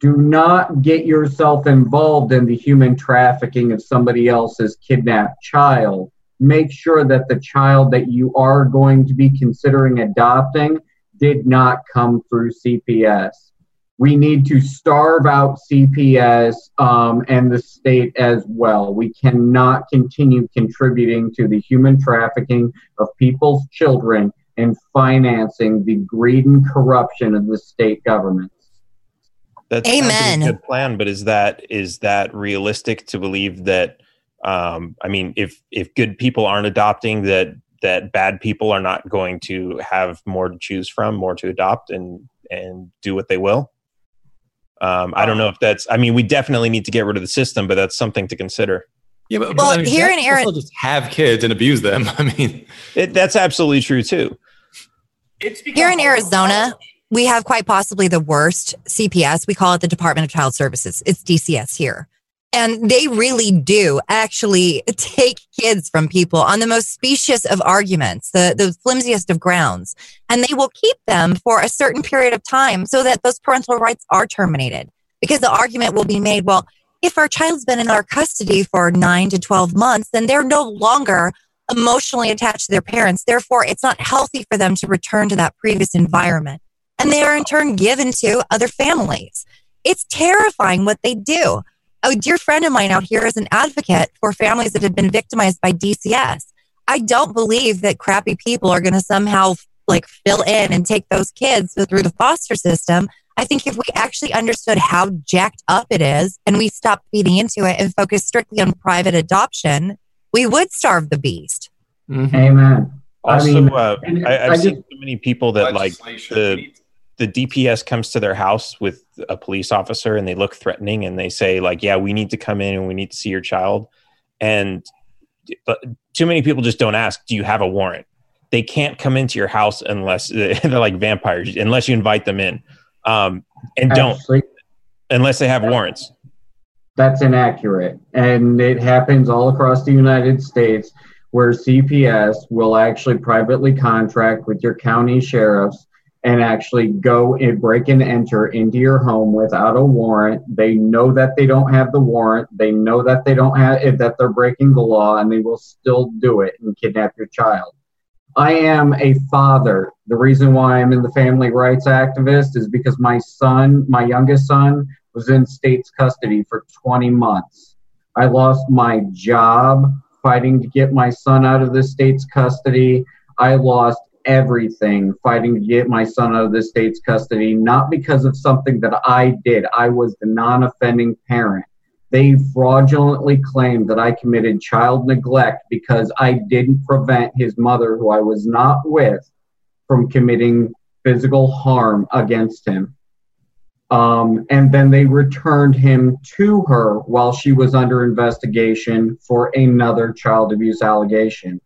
do not get yourself involved in the human trafficking of somebody else's kidnapped child. Make sure that the child that you are going to be considering adopting did not come through CPS. We need to starve out CPS um, and the state as well. We cannot continue contributing to the human trafficking of people's children and financing the greed and corruption of the state governments. That sounds like Amen. a good plan, but is that is that realistic to believe that? Um, I mean, if if good people aren't adopting, that that bad people are not going to have more to choose from, more to adopt, and and do what they will. Um, I don't know if that's. I mean, we definitely need to get rid of the system, but that's something to consider. Yeah, but, Well, but I mean, here in people Ari- still just have kids and abuse them. [laughs] I mean, It, that's absolutely true too. It's become Here in Arizona, we have quite possibly the worst CPS. We call it the Department of Child Services. It's DCS here. And they really do actually take kids from people on the most specious of arguments, the, the flimsiest of grounds. And they will keep them for a certain period of time so that those parental rights are terminated. Because the argument will be made, well, if our child's been in our custody for nine to 12 months, then they're no longer emotionally attached to their parents. Therefore, it's not healthy for them to return to that previous environment. And they are in turn given to other families. It's terrifying what they do. A dear friend of mine out here is an advocate for families that have been victimized by DCS. I don't believe that crappy people are going to somehow like fill in and take those kids through the foster system. I think if we actually understood how jacked up it is and we stopped feeding into it and focus strictly on private adoption, we would starve the beast. Amen. I Also, mean, uh, I, I've I seen so many people that like the- the DPS comes to their house with a police officer and they look threatening and they say like, "Yeah, we need to come in and we need to see your child." And but too many people just don't ask, "Do you have a warrant?" They can't come into your house unless [laughs] they're like vampires, unless you invite them in, um, and don't Actually, unless they have warrants. That's inaccurate. And it happens all across the United States where CPS will actually privately contract with your county sheriffs and actually go and break and enter into your home without a warrant. They know that they don't have the warrant. They know that they don't have eh, that they're breaking the law and they will still do it and kidnap your child. I am a father. The reason why I'm in the family rights activist is because my son, my youngest son, was in state's custody for 20 months. I lost my job fighting to get my son out of the state's custody. I lost everything fighting to get my son out of the state's custody, not because of something that I did. I was the non offending parent. They fraudulently claimed that I committed child neglect because I didn't prevent his mother, who I was not with, from committing physical harm against him. Um, and then they returned him to her while she was under investigation for another child abuse allegation.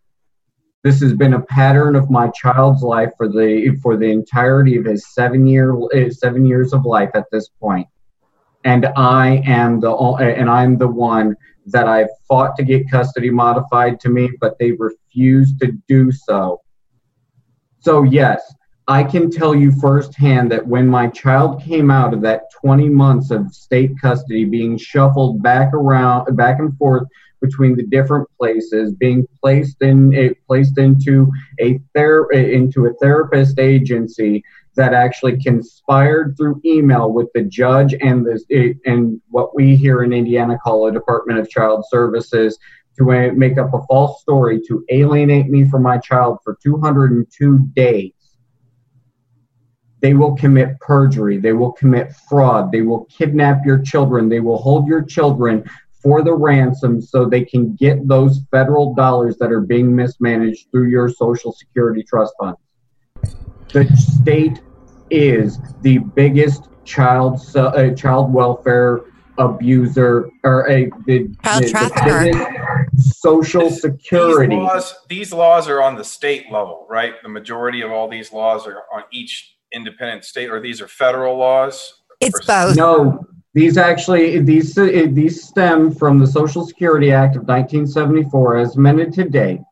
This has been a pattern of my child's life for the for the entirety of his seven year eh, seven years of life at this. And I am the and I'm the one that I've fought to get custody modified to me, but they refused to do so. So yes, I can tell you firsthand that when my child came out of that 20 months of state custody, being shuffled back around, back and forth between the different places, being placed in a placed into a ther- into a therapist agency that actually conspired through email with the judge and the and what we here in Indiana call a Department of Child Services to make up a false story to alienate me from my child for 202 days. They will commit perjury, they will commit fraud, they will kidnap your children, they will hold your children for the ransom so they can get those federal dollars that are being mismanaged through your Social Security trust funds. the state is the biggest child uh, child welfare abuser or a the, Child the- the trafficker. biggest social security. These laws, these laws are on the state level, right? The majority of all these laws are on each independent state, or these are federal laws. It's Or- both. No, these actually these these stem from the Social Security Act of 1974 as amended today.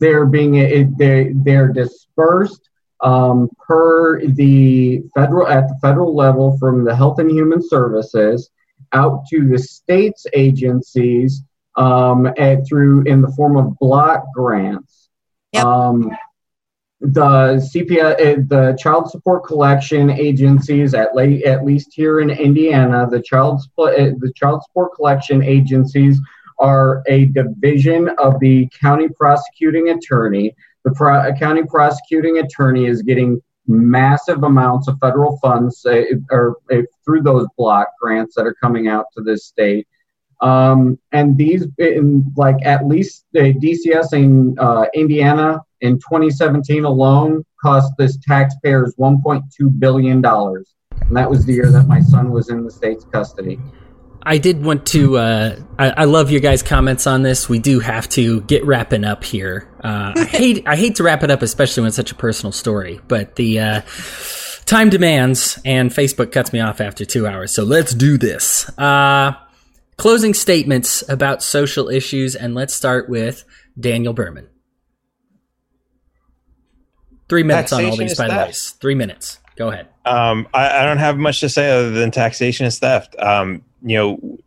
They're being uh, they they're dispersed um, per the federal at the federal level from the Health and Human Services out to the states agencies um, through in the form of block grants. Yep. Um, the CPS, uh, the child support collection agencies, at at least here in Indiana, the child uh, the child support collection agencies are a division of the county prosecuting attorney. The pro- county prosecuting attorney is getting massive amounts of federal funds uh, or uh, through those block grants that are coming out to this state. Um, and these, in, like at least the DCS in uh, Indiana in 2017 alone, cost this taxpayers 1.2 billion dollars, and that was the year that my son was in the state's custody. I did want to. Uh, I, I love your guys' comments on this. We do have to get wrapping up here. Uh, I hate. I hate to wrap it up, especially when such a personal story. But the uh, time demands, and Facebook cuts me off after two hours. So let's do this. Uh, closing statements about social issues, and let's start with Daniel Behrman. Three minutes on all these, by the way. Three minutes. Go ahead. Um, I, I don't have much to say other than taxation is theft. Um, you know,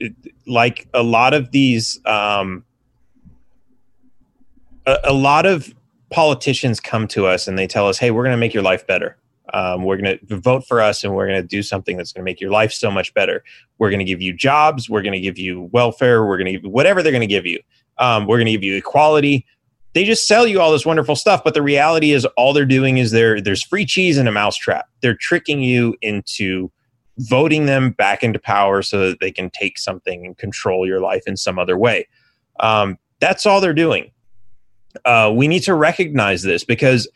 like a lot of these, um, a, a lot of politicians come to us and they tell us, "Hey, we're going to make your life better. Um, we're going to vote for us, and we're going to do something that's going to make your life so much better. We're going to give you jobs. We're going to give you welfare. We're going to give you whatever they're going to give you. Um, we're going to give you equality." They just sell you all this wonderful stuff, but the reality is, all they're doing is there. There's free cheese and a mousetrap. They're tricking you into voting them back into power so that they can take something and control your life in some other way. Um, that's all they're doing. Uh, we need to recognize this because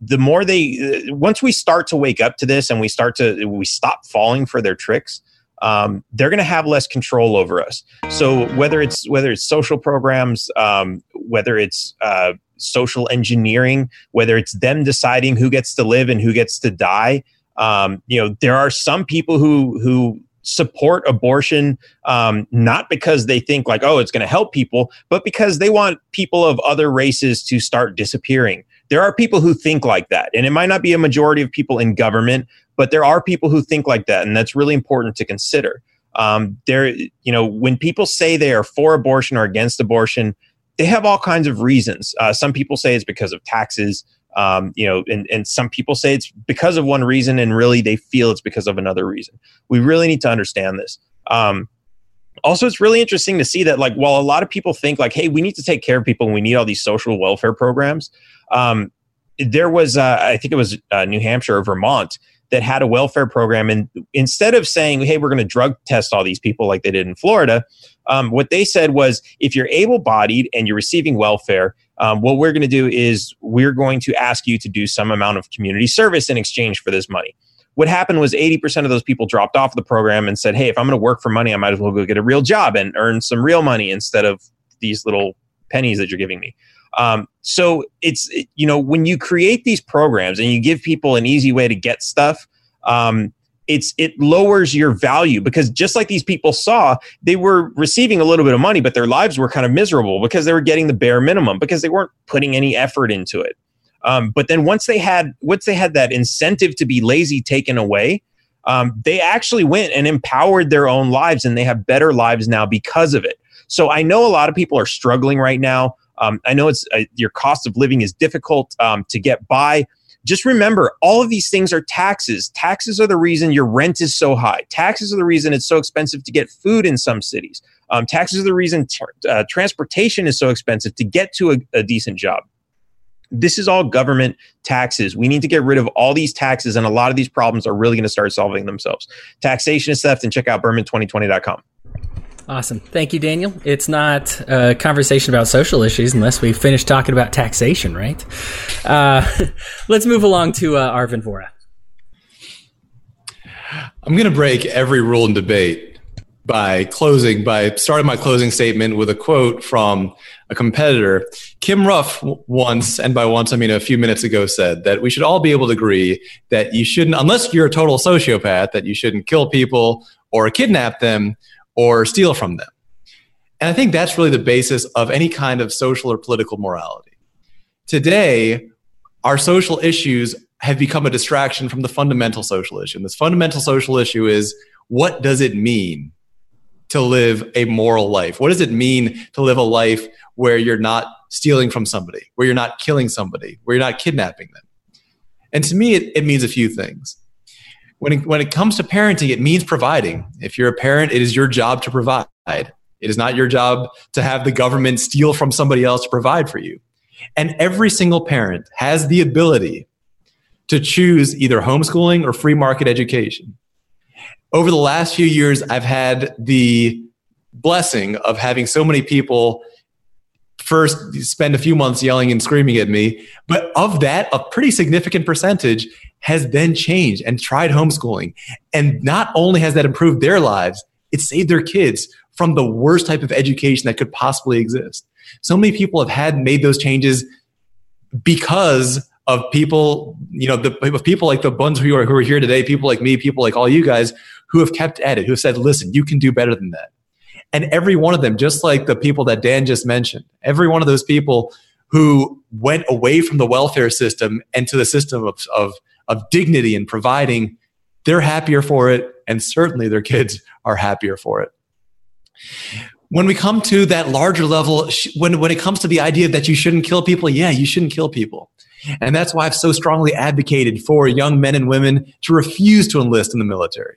the more they, once we start to wake up to this and we start to, we stop falling for their tricks, um, they're going to have less control over us. So whether it's whether it's social programs, um, whether it's uh, social engineering, whether it's them deciding who gets to live and who gets to die, um, you know, there are some people who who support abortion um, not because they think like oh it's going to help people but because they want people of other races to start disappearing there are people who think like that and it might not be a majority of people in government but there are people who think like that and that's really important to consider um, there you know when people say they are for abortion or against abortion they have all kinds of reasons uh, some people say it's because of taxes um, you know, and, and some people say it's because of one reason, and really they feel it's because of another reason. We really need to understand this. Um, also, it's really interesting to see that, like, while a lot of people think, like, hey, we need to take care of people and we need all these social welfare programs, um, there was, uh, I think it was uh, New Hampshire or Vermont that had a welfare program. And instead of saying, hey, we're going to drug test all these people like they did in Florida, um, what they said was, if you're able bodied and you're receiving welfare, um, what we're going to do is we're going to ask you to do some amount of community service in exchange for this money. What happened was 80% of those people dropped off the program and said, hey, if I'm going to work for money, I might as well go get a real job and earn some real money instead of these little pennies that you're giving me. Um, so it's, you know, when you create these programs and you give people an easy way to get stuff, um, it's it lowers your value because just like these people saw they were receiving a little bit of money but their lives were kind of miserable because they were getting the bare minimum because they weren't putting any effort into it. Um, but then once they had once they had that incentive to be lazy taken away um, they actually went and empowered their own lives and they have better lives now because of it. So i know a lot of people are struggling right now um, i know it's uh, your cost of living is difficult um, to get by just remember all of these things are taxes. Taxes are the reason your rent is so high. Taxes are the reason it's so expensive to get food in some cities. Um, taxes are the reason t- uh, transportation is so expensive to get to a, a decent job. This is all government taxes. We need to get rid of all these taxes, and a lot of these problems are really going to start solving themselves. Taxation is theft, and check out Behrman2020.com. Awesome. Thank you, Daniel. It's not a conversation about social issues unless we finish talking about taxation, right? Uh, [laughs] let's move along to uh, Arvin Vohra. I'm going to break every rule in debate by closing, by starting my closing statement with a quote from a competitor. Kim Ruff once, and by once I mean a few minutes ago, said that we should all be able to agree that you shouldn't, unless you're a total sociopath, that you shouldn't kill people or kidnap them or steal from them. And I think that's really the basis of any kind of social or political morality. Today, our social issues have become a distraction from the fundamental social issue. And this fundamental social issue is what does it mean to live a moral life? What does it mean to live a life where you're not stealing from somebody, where you're not killing somebody, where you're not kidnapping them? And to me, it, it means a few things. When it, when it comes to parenting, it means providing. If you're a parent, it is your job to provide. It is not your job to have the government steal from somebody else to provide for you. And every single parent has the ability to choose either homeschooling or free market education. Over the last few years, I've had the blessing of having so many people first spend a few months yelling and screaming at me. But of that, a pretty significant percentage has then changed and tried homeschooling. And not only has that improved their lives, it saved their kids from the worst type of education that could possibly exist. So many people have had made those changes because of people, you know, the of people like the ones who are who are here today, people like me, people like all you guys who have kept at it, who have said, listen, you can do better than that. And every one of them, just like the people that Dan just mentioned, every one of those people who went away from the welfare system and to the system of, of, of dignity and providing, they're happier for it. And certainly their kids are happier for it when we come to that larger level, when, when it comes to the idea that you shouldn't kill people, yeah, you shouldn't kill people. And that's why I've so strongly advocated for young men and women to refuse to enlist in the military,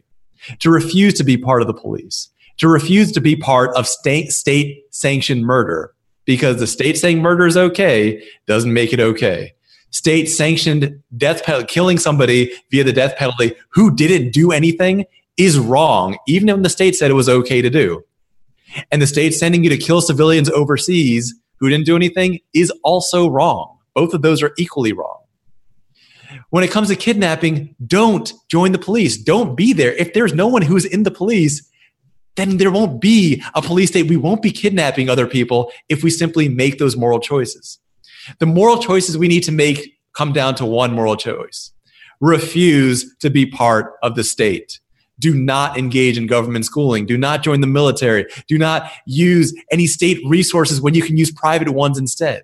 to refuse to be part of the police, to refuse to be part of state, state sanctioned murder because the state saying murder is okay doesn't make it okay. State sanctioned death penalty, killing somebody via the death penalty who didn't do anything is wrong, even when the state said it was okay to do. And the state sending you to kill civilians overseas who didn't do anything is also wrong. Both of those are equally wrong. When it comes to kidnapping, don't join the police. Don't be there. If there's no one who's in the police, then there won't be a police state. We won't be kidnapping other people if we simply make those moral choices. The moral choices we need to make come down to one moral choice refuse to be part of the state. Do not engage in government schooling. Do not join the military. Do not use any state resources when you can use private ones instead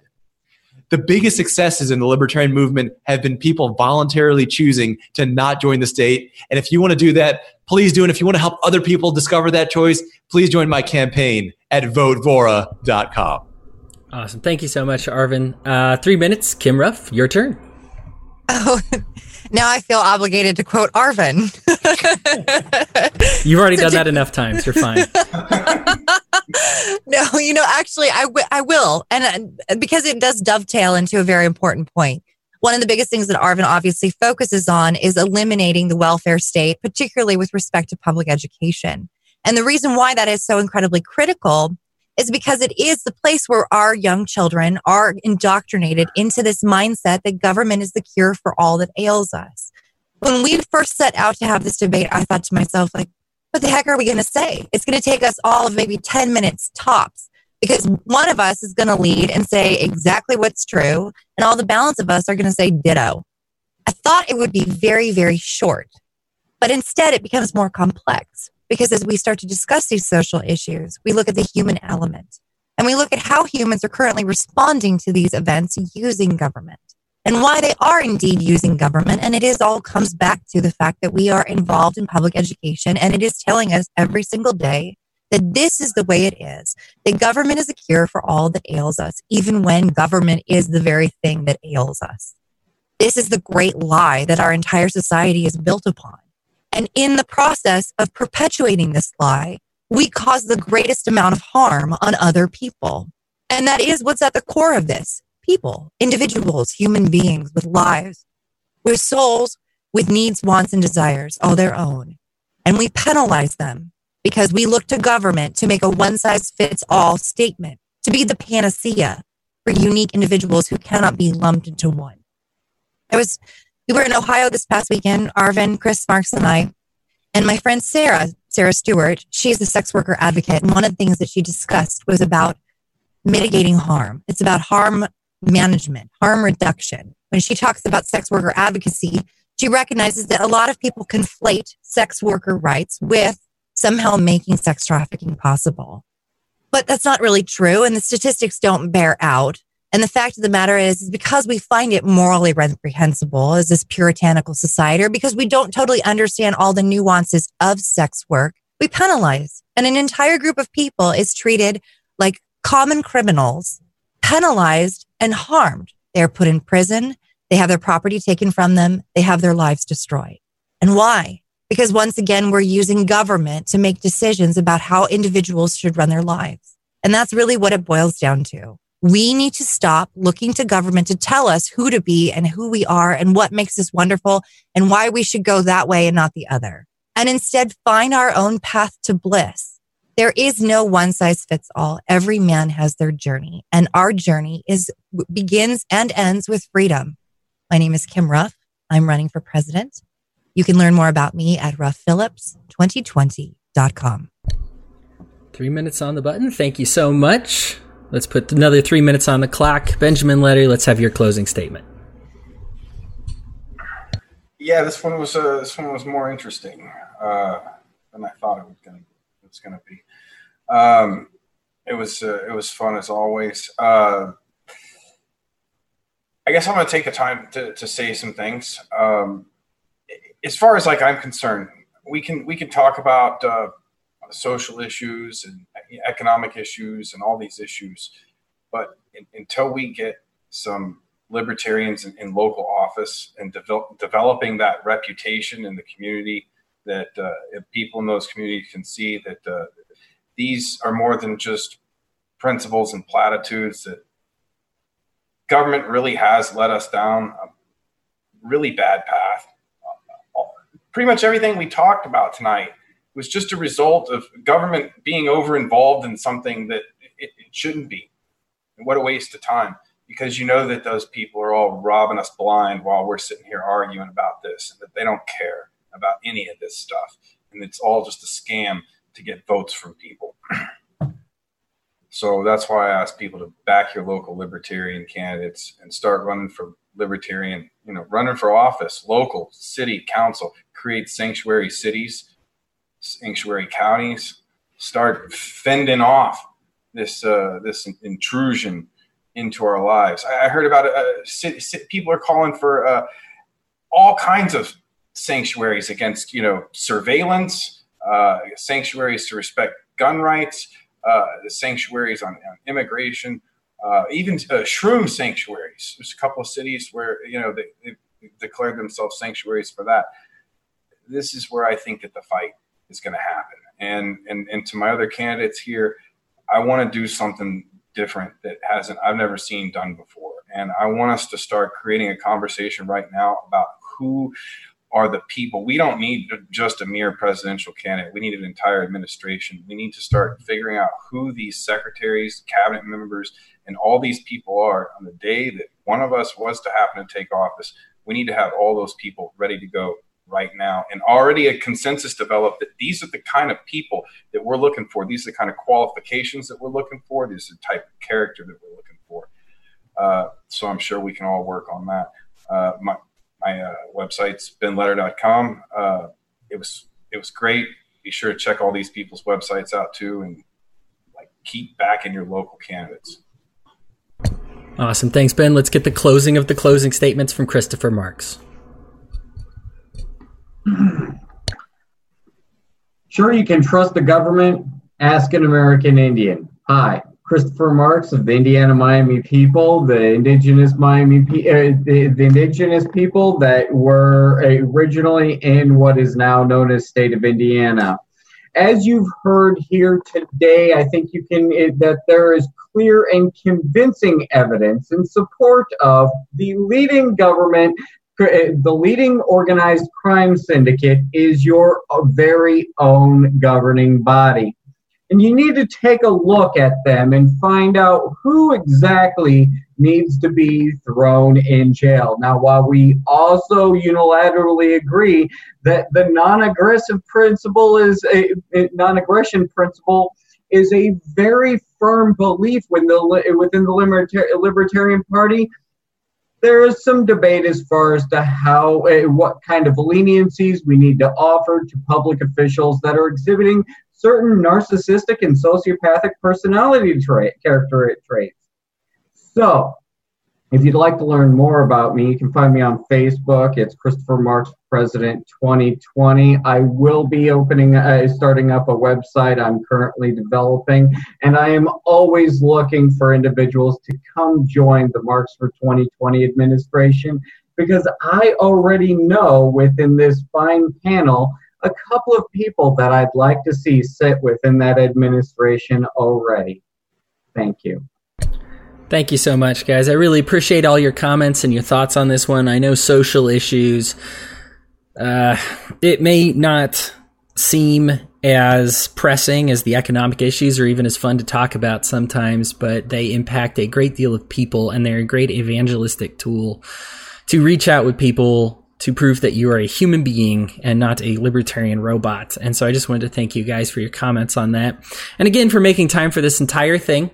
the biggest successes in the libertarian movement have been people voluntarily choosing to not join the state. And if you want to do that, please do. And if you want to help other people discover that choice, please join my campaign at votevohra.com. Awesome. Thank you so much, Arvin. Uh, three minutes. Kim Ruff, your turn. Oh, [laughs] now I feel obligated to quote Arvin. [laughs] You've already [laughs] done that enough times. You're fine. no, you know, actually, I, w- I will. And uh, because it does dovetail into a very important point. One of the biggest things that Arvin obviously focuses on is eliminating the welfare state, particularly with respect to public education. And the reason why that is so incredibly critical is because it is the place where our young children are indoctrinated into this mindset that government is the cure for all that ails us. When we first set out to have this debate, I thought to myself, like, what the heck are we going to say? It's going to take us all of maybe 10 minutes tops because one of us is going to lead and say exactly what's true, and all the balance of us are going to say ditto. I thought it would be very, very short, but instead it becomes more complex because as we start to discuss these social issues, we look at the human element and we look at how humans are currently responding to these events using government and why they are indeed using government. And it is all comes back to the fact that we are involved in public education and it is telling us every single day that this is the way it is. That government is a cure for all that ails us, even when government is the very thing that ails us. This is the great lie that our entire society is built upon. And in the process of perpetuating this lie, we cause the greatest amount of harm on other people. And that is what's at the core of this people, individuals, human beings with lives, with souls, with needs, wants, and desires all their own. And we penalize them because we look to government to make a one size fits all statement, to be the panacea for unique individuals who cannot be lumped into one. I was, we were in Ohio this past weekend, Arvin, Chris Marks, and I, and my friend Sarah, Sarah Stewart, she's a sex worker advocate. And one of the things that she discussed was about mitigating harm. It's about harm management, harm reduction. When she talks about sex worker advocacy, she recognizes that a lot of people conflate sex worker rights with somehow making sex trafficking possible. But that's not really true. And the statistics don't bear out. And the fact of the matter is, is because we find it morally reprehensible as this puritanical society, or because we don't totally understand all the nuances of sex work, we penalize. And an entire group of people is treated like common criminals, penalized and harmed. They are put in prison. They have their property taken from them. They have their lives destroyed. And why? Because once again, we're using government to make decisions about how individuals should run their lives. And that's really what it boils down to. We need to stop looking to government to tell us who to be and who we are and what makes us wonderful and why we should go that way and not the other. And instead find our own path to bliss. There is no one size fits all. Every man has their journey and our journey is begins and ends with freedom. My name is Kim Ruff. I'm running for president. You can learn more about me at ruffphillips2020.com. Three minutes on the button. Thank you so much. Let's put another three minutes on the clock. Benjamin Lettery, let's have your closing statement. Yeah, this one was uh, this one was more interesting uh, than I thought it was going it was to be. Um, it was uh, it was fun as always. Uh, I guess I'm to take the time to, to say some things. Um, as far as like I'm concerned, we can we can talk about uh, social issues and economic issues and all these issues, but in, until we get some libertarians in, in local office and develop, developing that reputation in the community that uh, people in those communities can see that uh, these are more than just principles and platitudes that government really has led us down a really bad path. Pretty much everything we talked about tonight was just a result of government being over involved in something that it, it shouldn't be. And what a waste of time because you know that those people are all robbing us blind while we're sitting here arguing about this and that they don't care about any of this stuff. And it's all just a scam to get votes from people. [clears throat] So that's why I ask people to back your local libertarian candidates and start running for libertarian, you know, running for office, local, city, council, create sanctuary cities, sanctuary counties, start fending off this uh, this intrusion into our lives. I, heard about uh, people are calling for uh, all kinds of sanctuaries against, you know, surveillance, uh, sanctuaries to respect gun rights uh, sanctuaries on, on immigration, uh, even shroom sanctuaries. There's a couple of cities where you know they, they declared themselves sanctuaries for that. This is where I think that the fight is going to happen. And and and to my other candidates here, I want to do something different that hasn't I've never seen done before. And I want us to start creating a conversation right now about who are the people. We don't need just a mere presidential candidate. We need an entire administration. We need to start figuring out who these secretaries, cabinet members, and all these people are on the day that one of us was to happen to take office. We need to have all those people ready to go right now and already a consensus developed that these are the kind of people that we're looking for. These are the kind of qualifications that we're looking for. These are the type of character that we're looking for. Uh, so I'm sure we can all work on that. Uh, my, my uh, website's benletter.com. Uh, it was it was great. Be sure to check all these people's websites out too, and like keep backing your local candidates. Awesome, thanks, Ben. Let's get the closing of the closing statements from Christopher Marks. [clears throat] Sure, you can trust the government. Ask an American Indian. Hi, Christopher Marks of the Indiana Miami people, the indigenous Miami, uh, the, the indigenous people that were originally in what is now known as state of Indiana. As you've heard here today, I think you can it, that there is clear and convincing evidence in support of the leading government Eh, the leading organized crime syndicate is your uh, very own governing body. And you need to take a look at them and find out who exactly needs to be thrown in jail. Now, while we also unilaterally agree that the non-aggressive principle is a eh, non-aggression principle is a very firm belief within the within the Libertarian Party, there is some debate as far as to how uh, what kind of leniencies we need to offer to public officials that are exhibiting certain narcissistic and sociopathic personality trait, character traits. So, if you'd like to learn more about me, you can find me on Facebook. It's Christopher Marks President 2020. I will be opening, uh, starting up a website I'm currently developing, and I am always looking for individuals to come join the Marks for 2020 administration because I already know within this fine panel a couple of people that I'd like to see sit within that administration already. Thank you. Thank you so much, guys. I really appreciate all your comments and your thoughts on this one. I know social issues, uh, it may not seem as pressing as the economic issues or even as fun to talk about sometimes, but they impact a great deal of people and they're a great evangelistic tool to reach out with people to prove that you are a human being and not a libertarian robot. And so I just wanted to thank you guys for your comments on that. And again, for making time for this entire thing.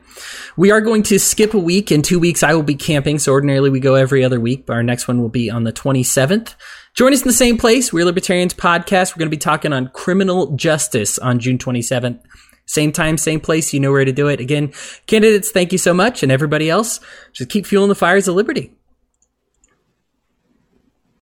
We are going to skip a week. In two weeks, I will be camping. So ordinarily we go every other week, but our next one will be on the 27th. Join us in the same place. We're Libertarians Podcast. We're going to be talking on criminal justice on June 27th. Same time, same place. You know where to do it. Again, candidates, thank you so much. And everybody else, just keep fueling the fires of liberty.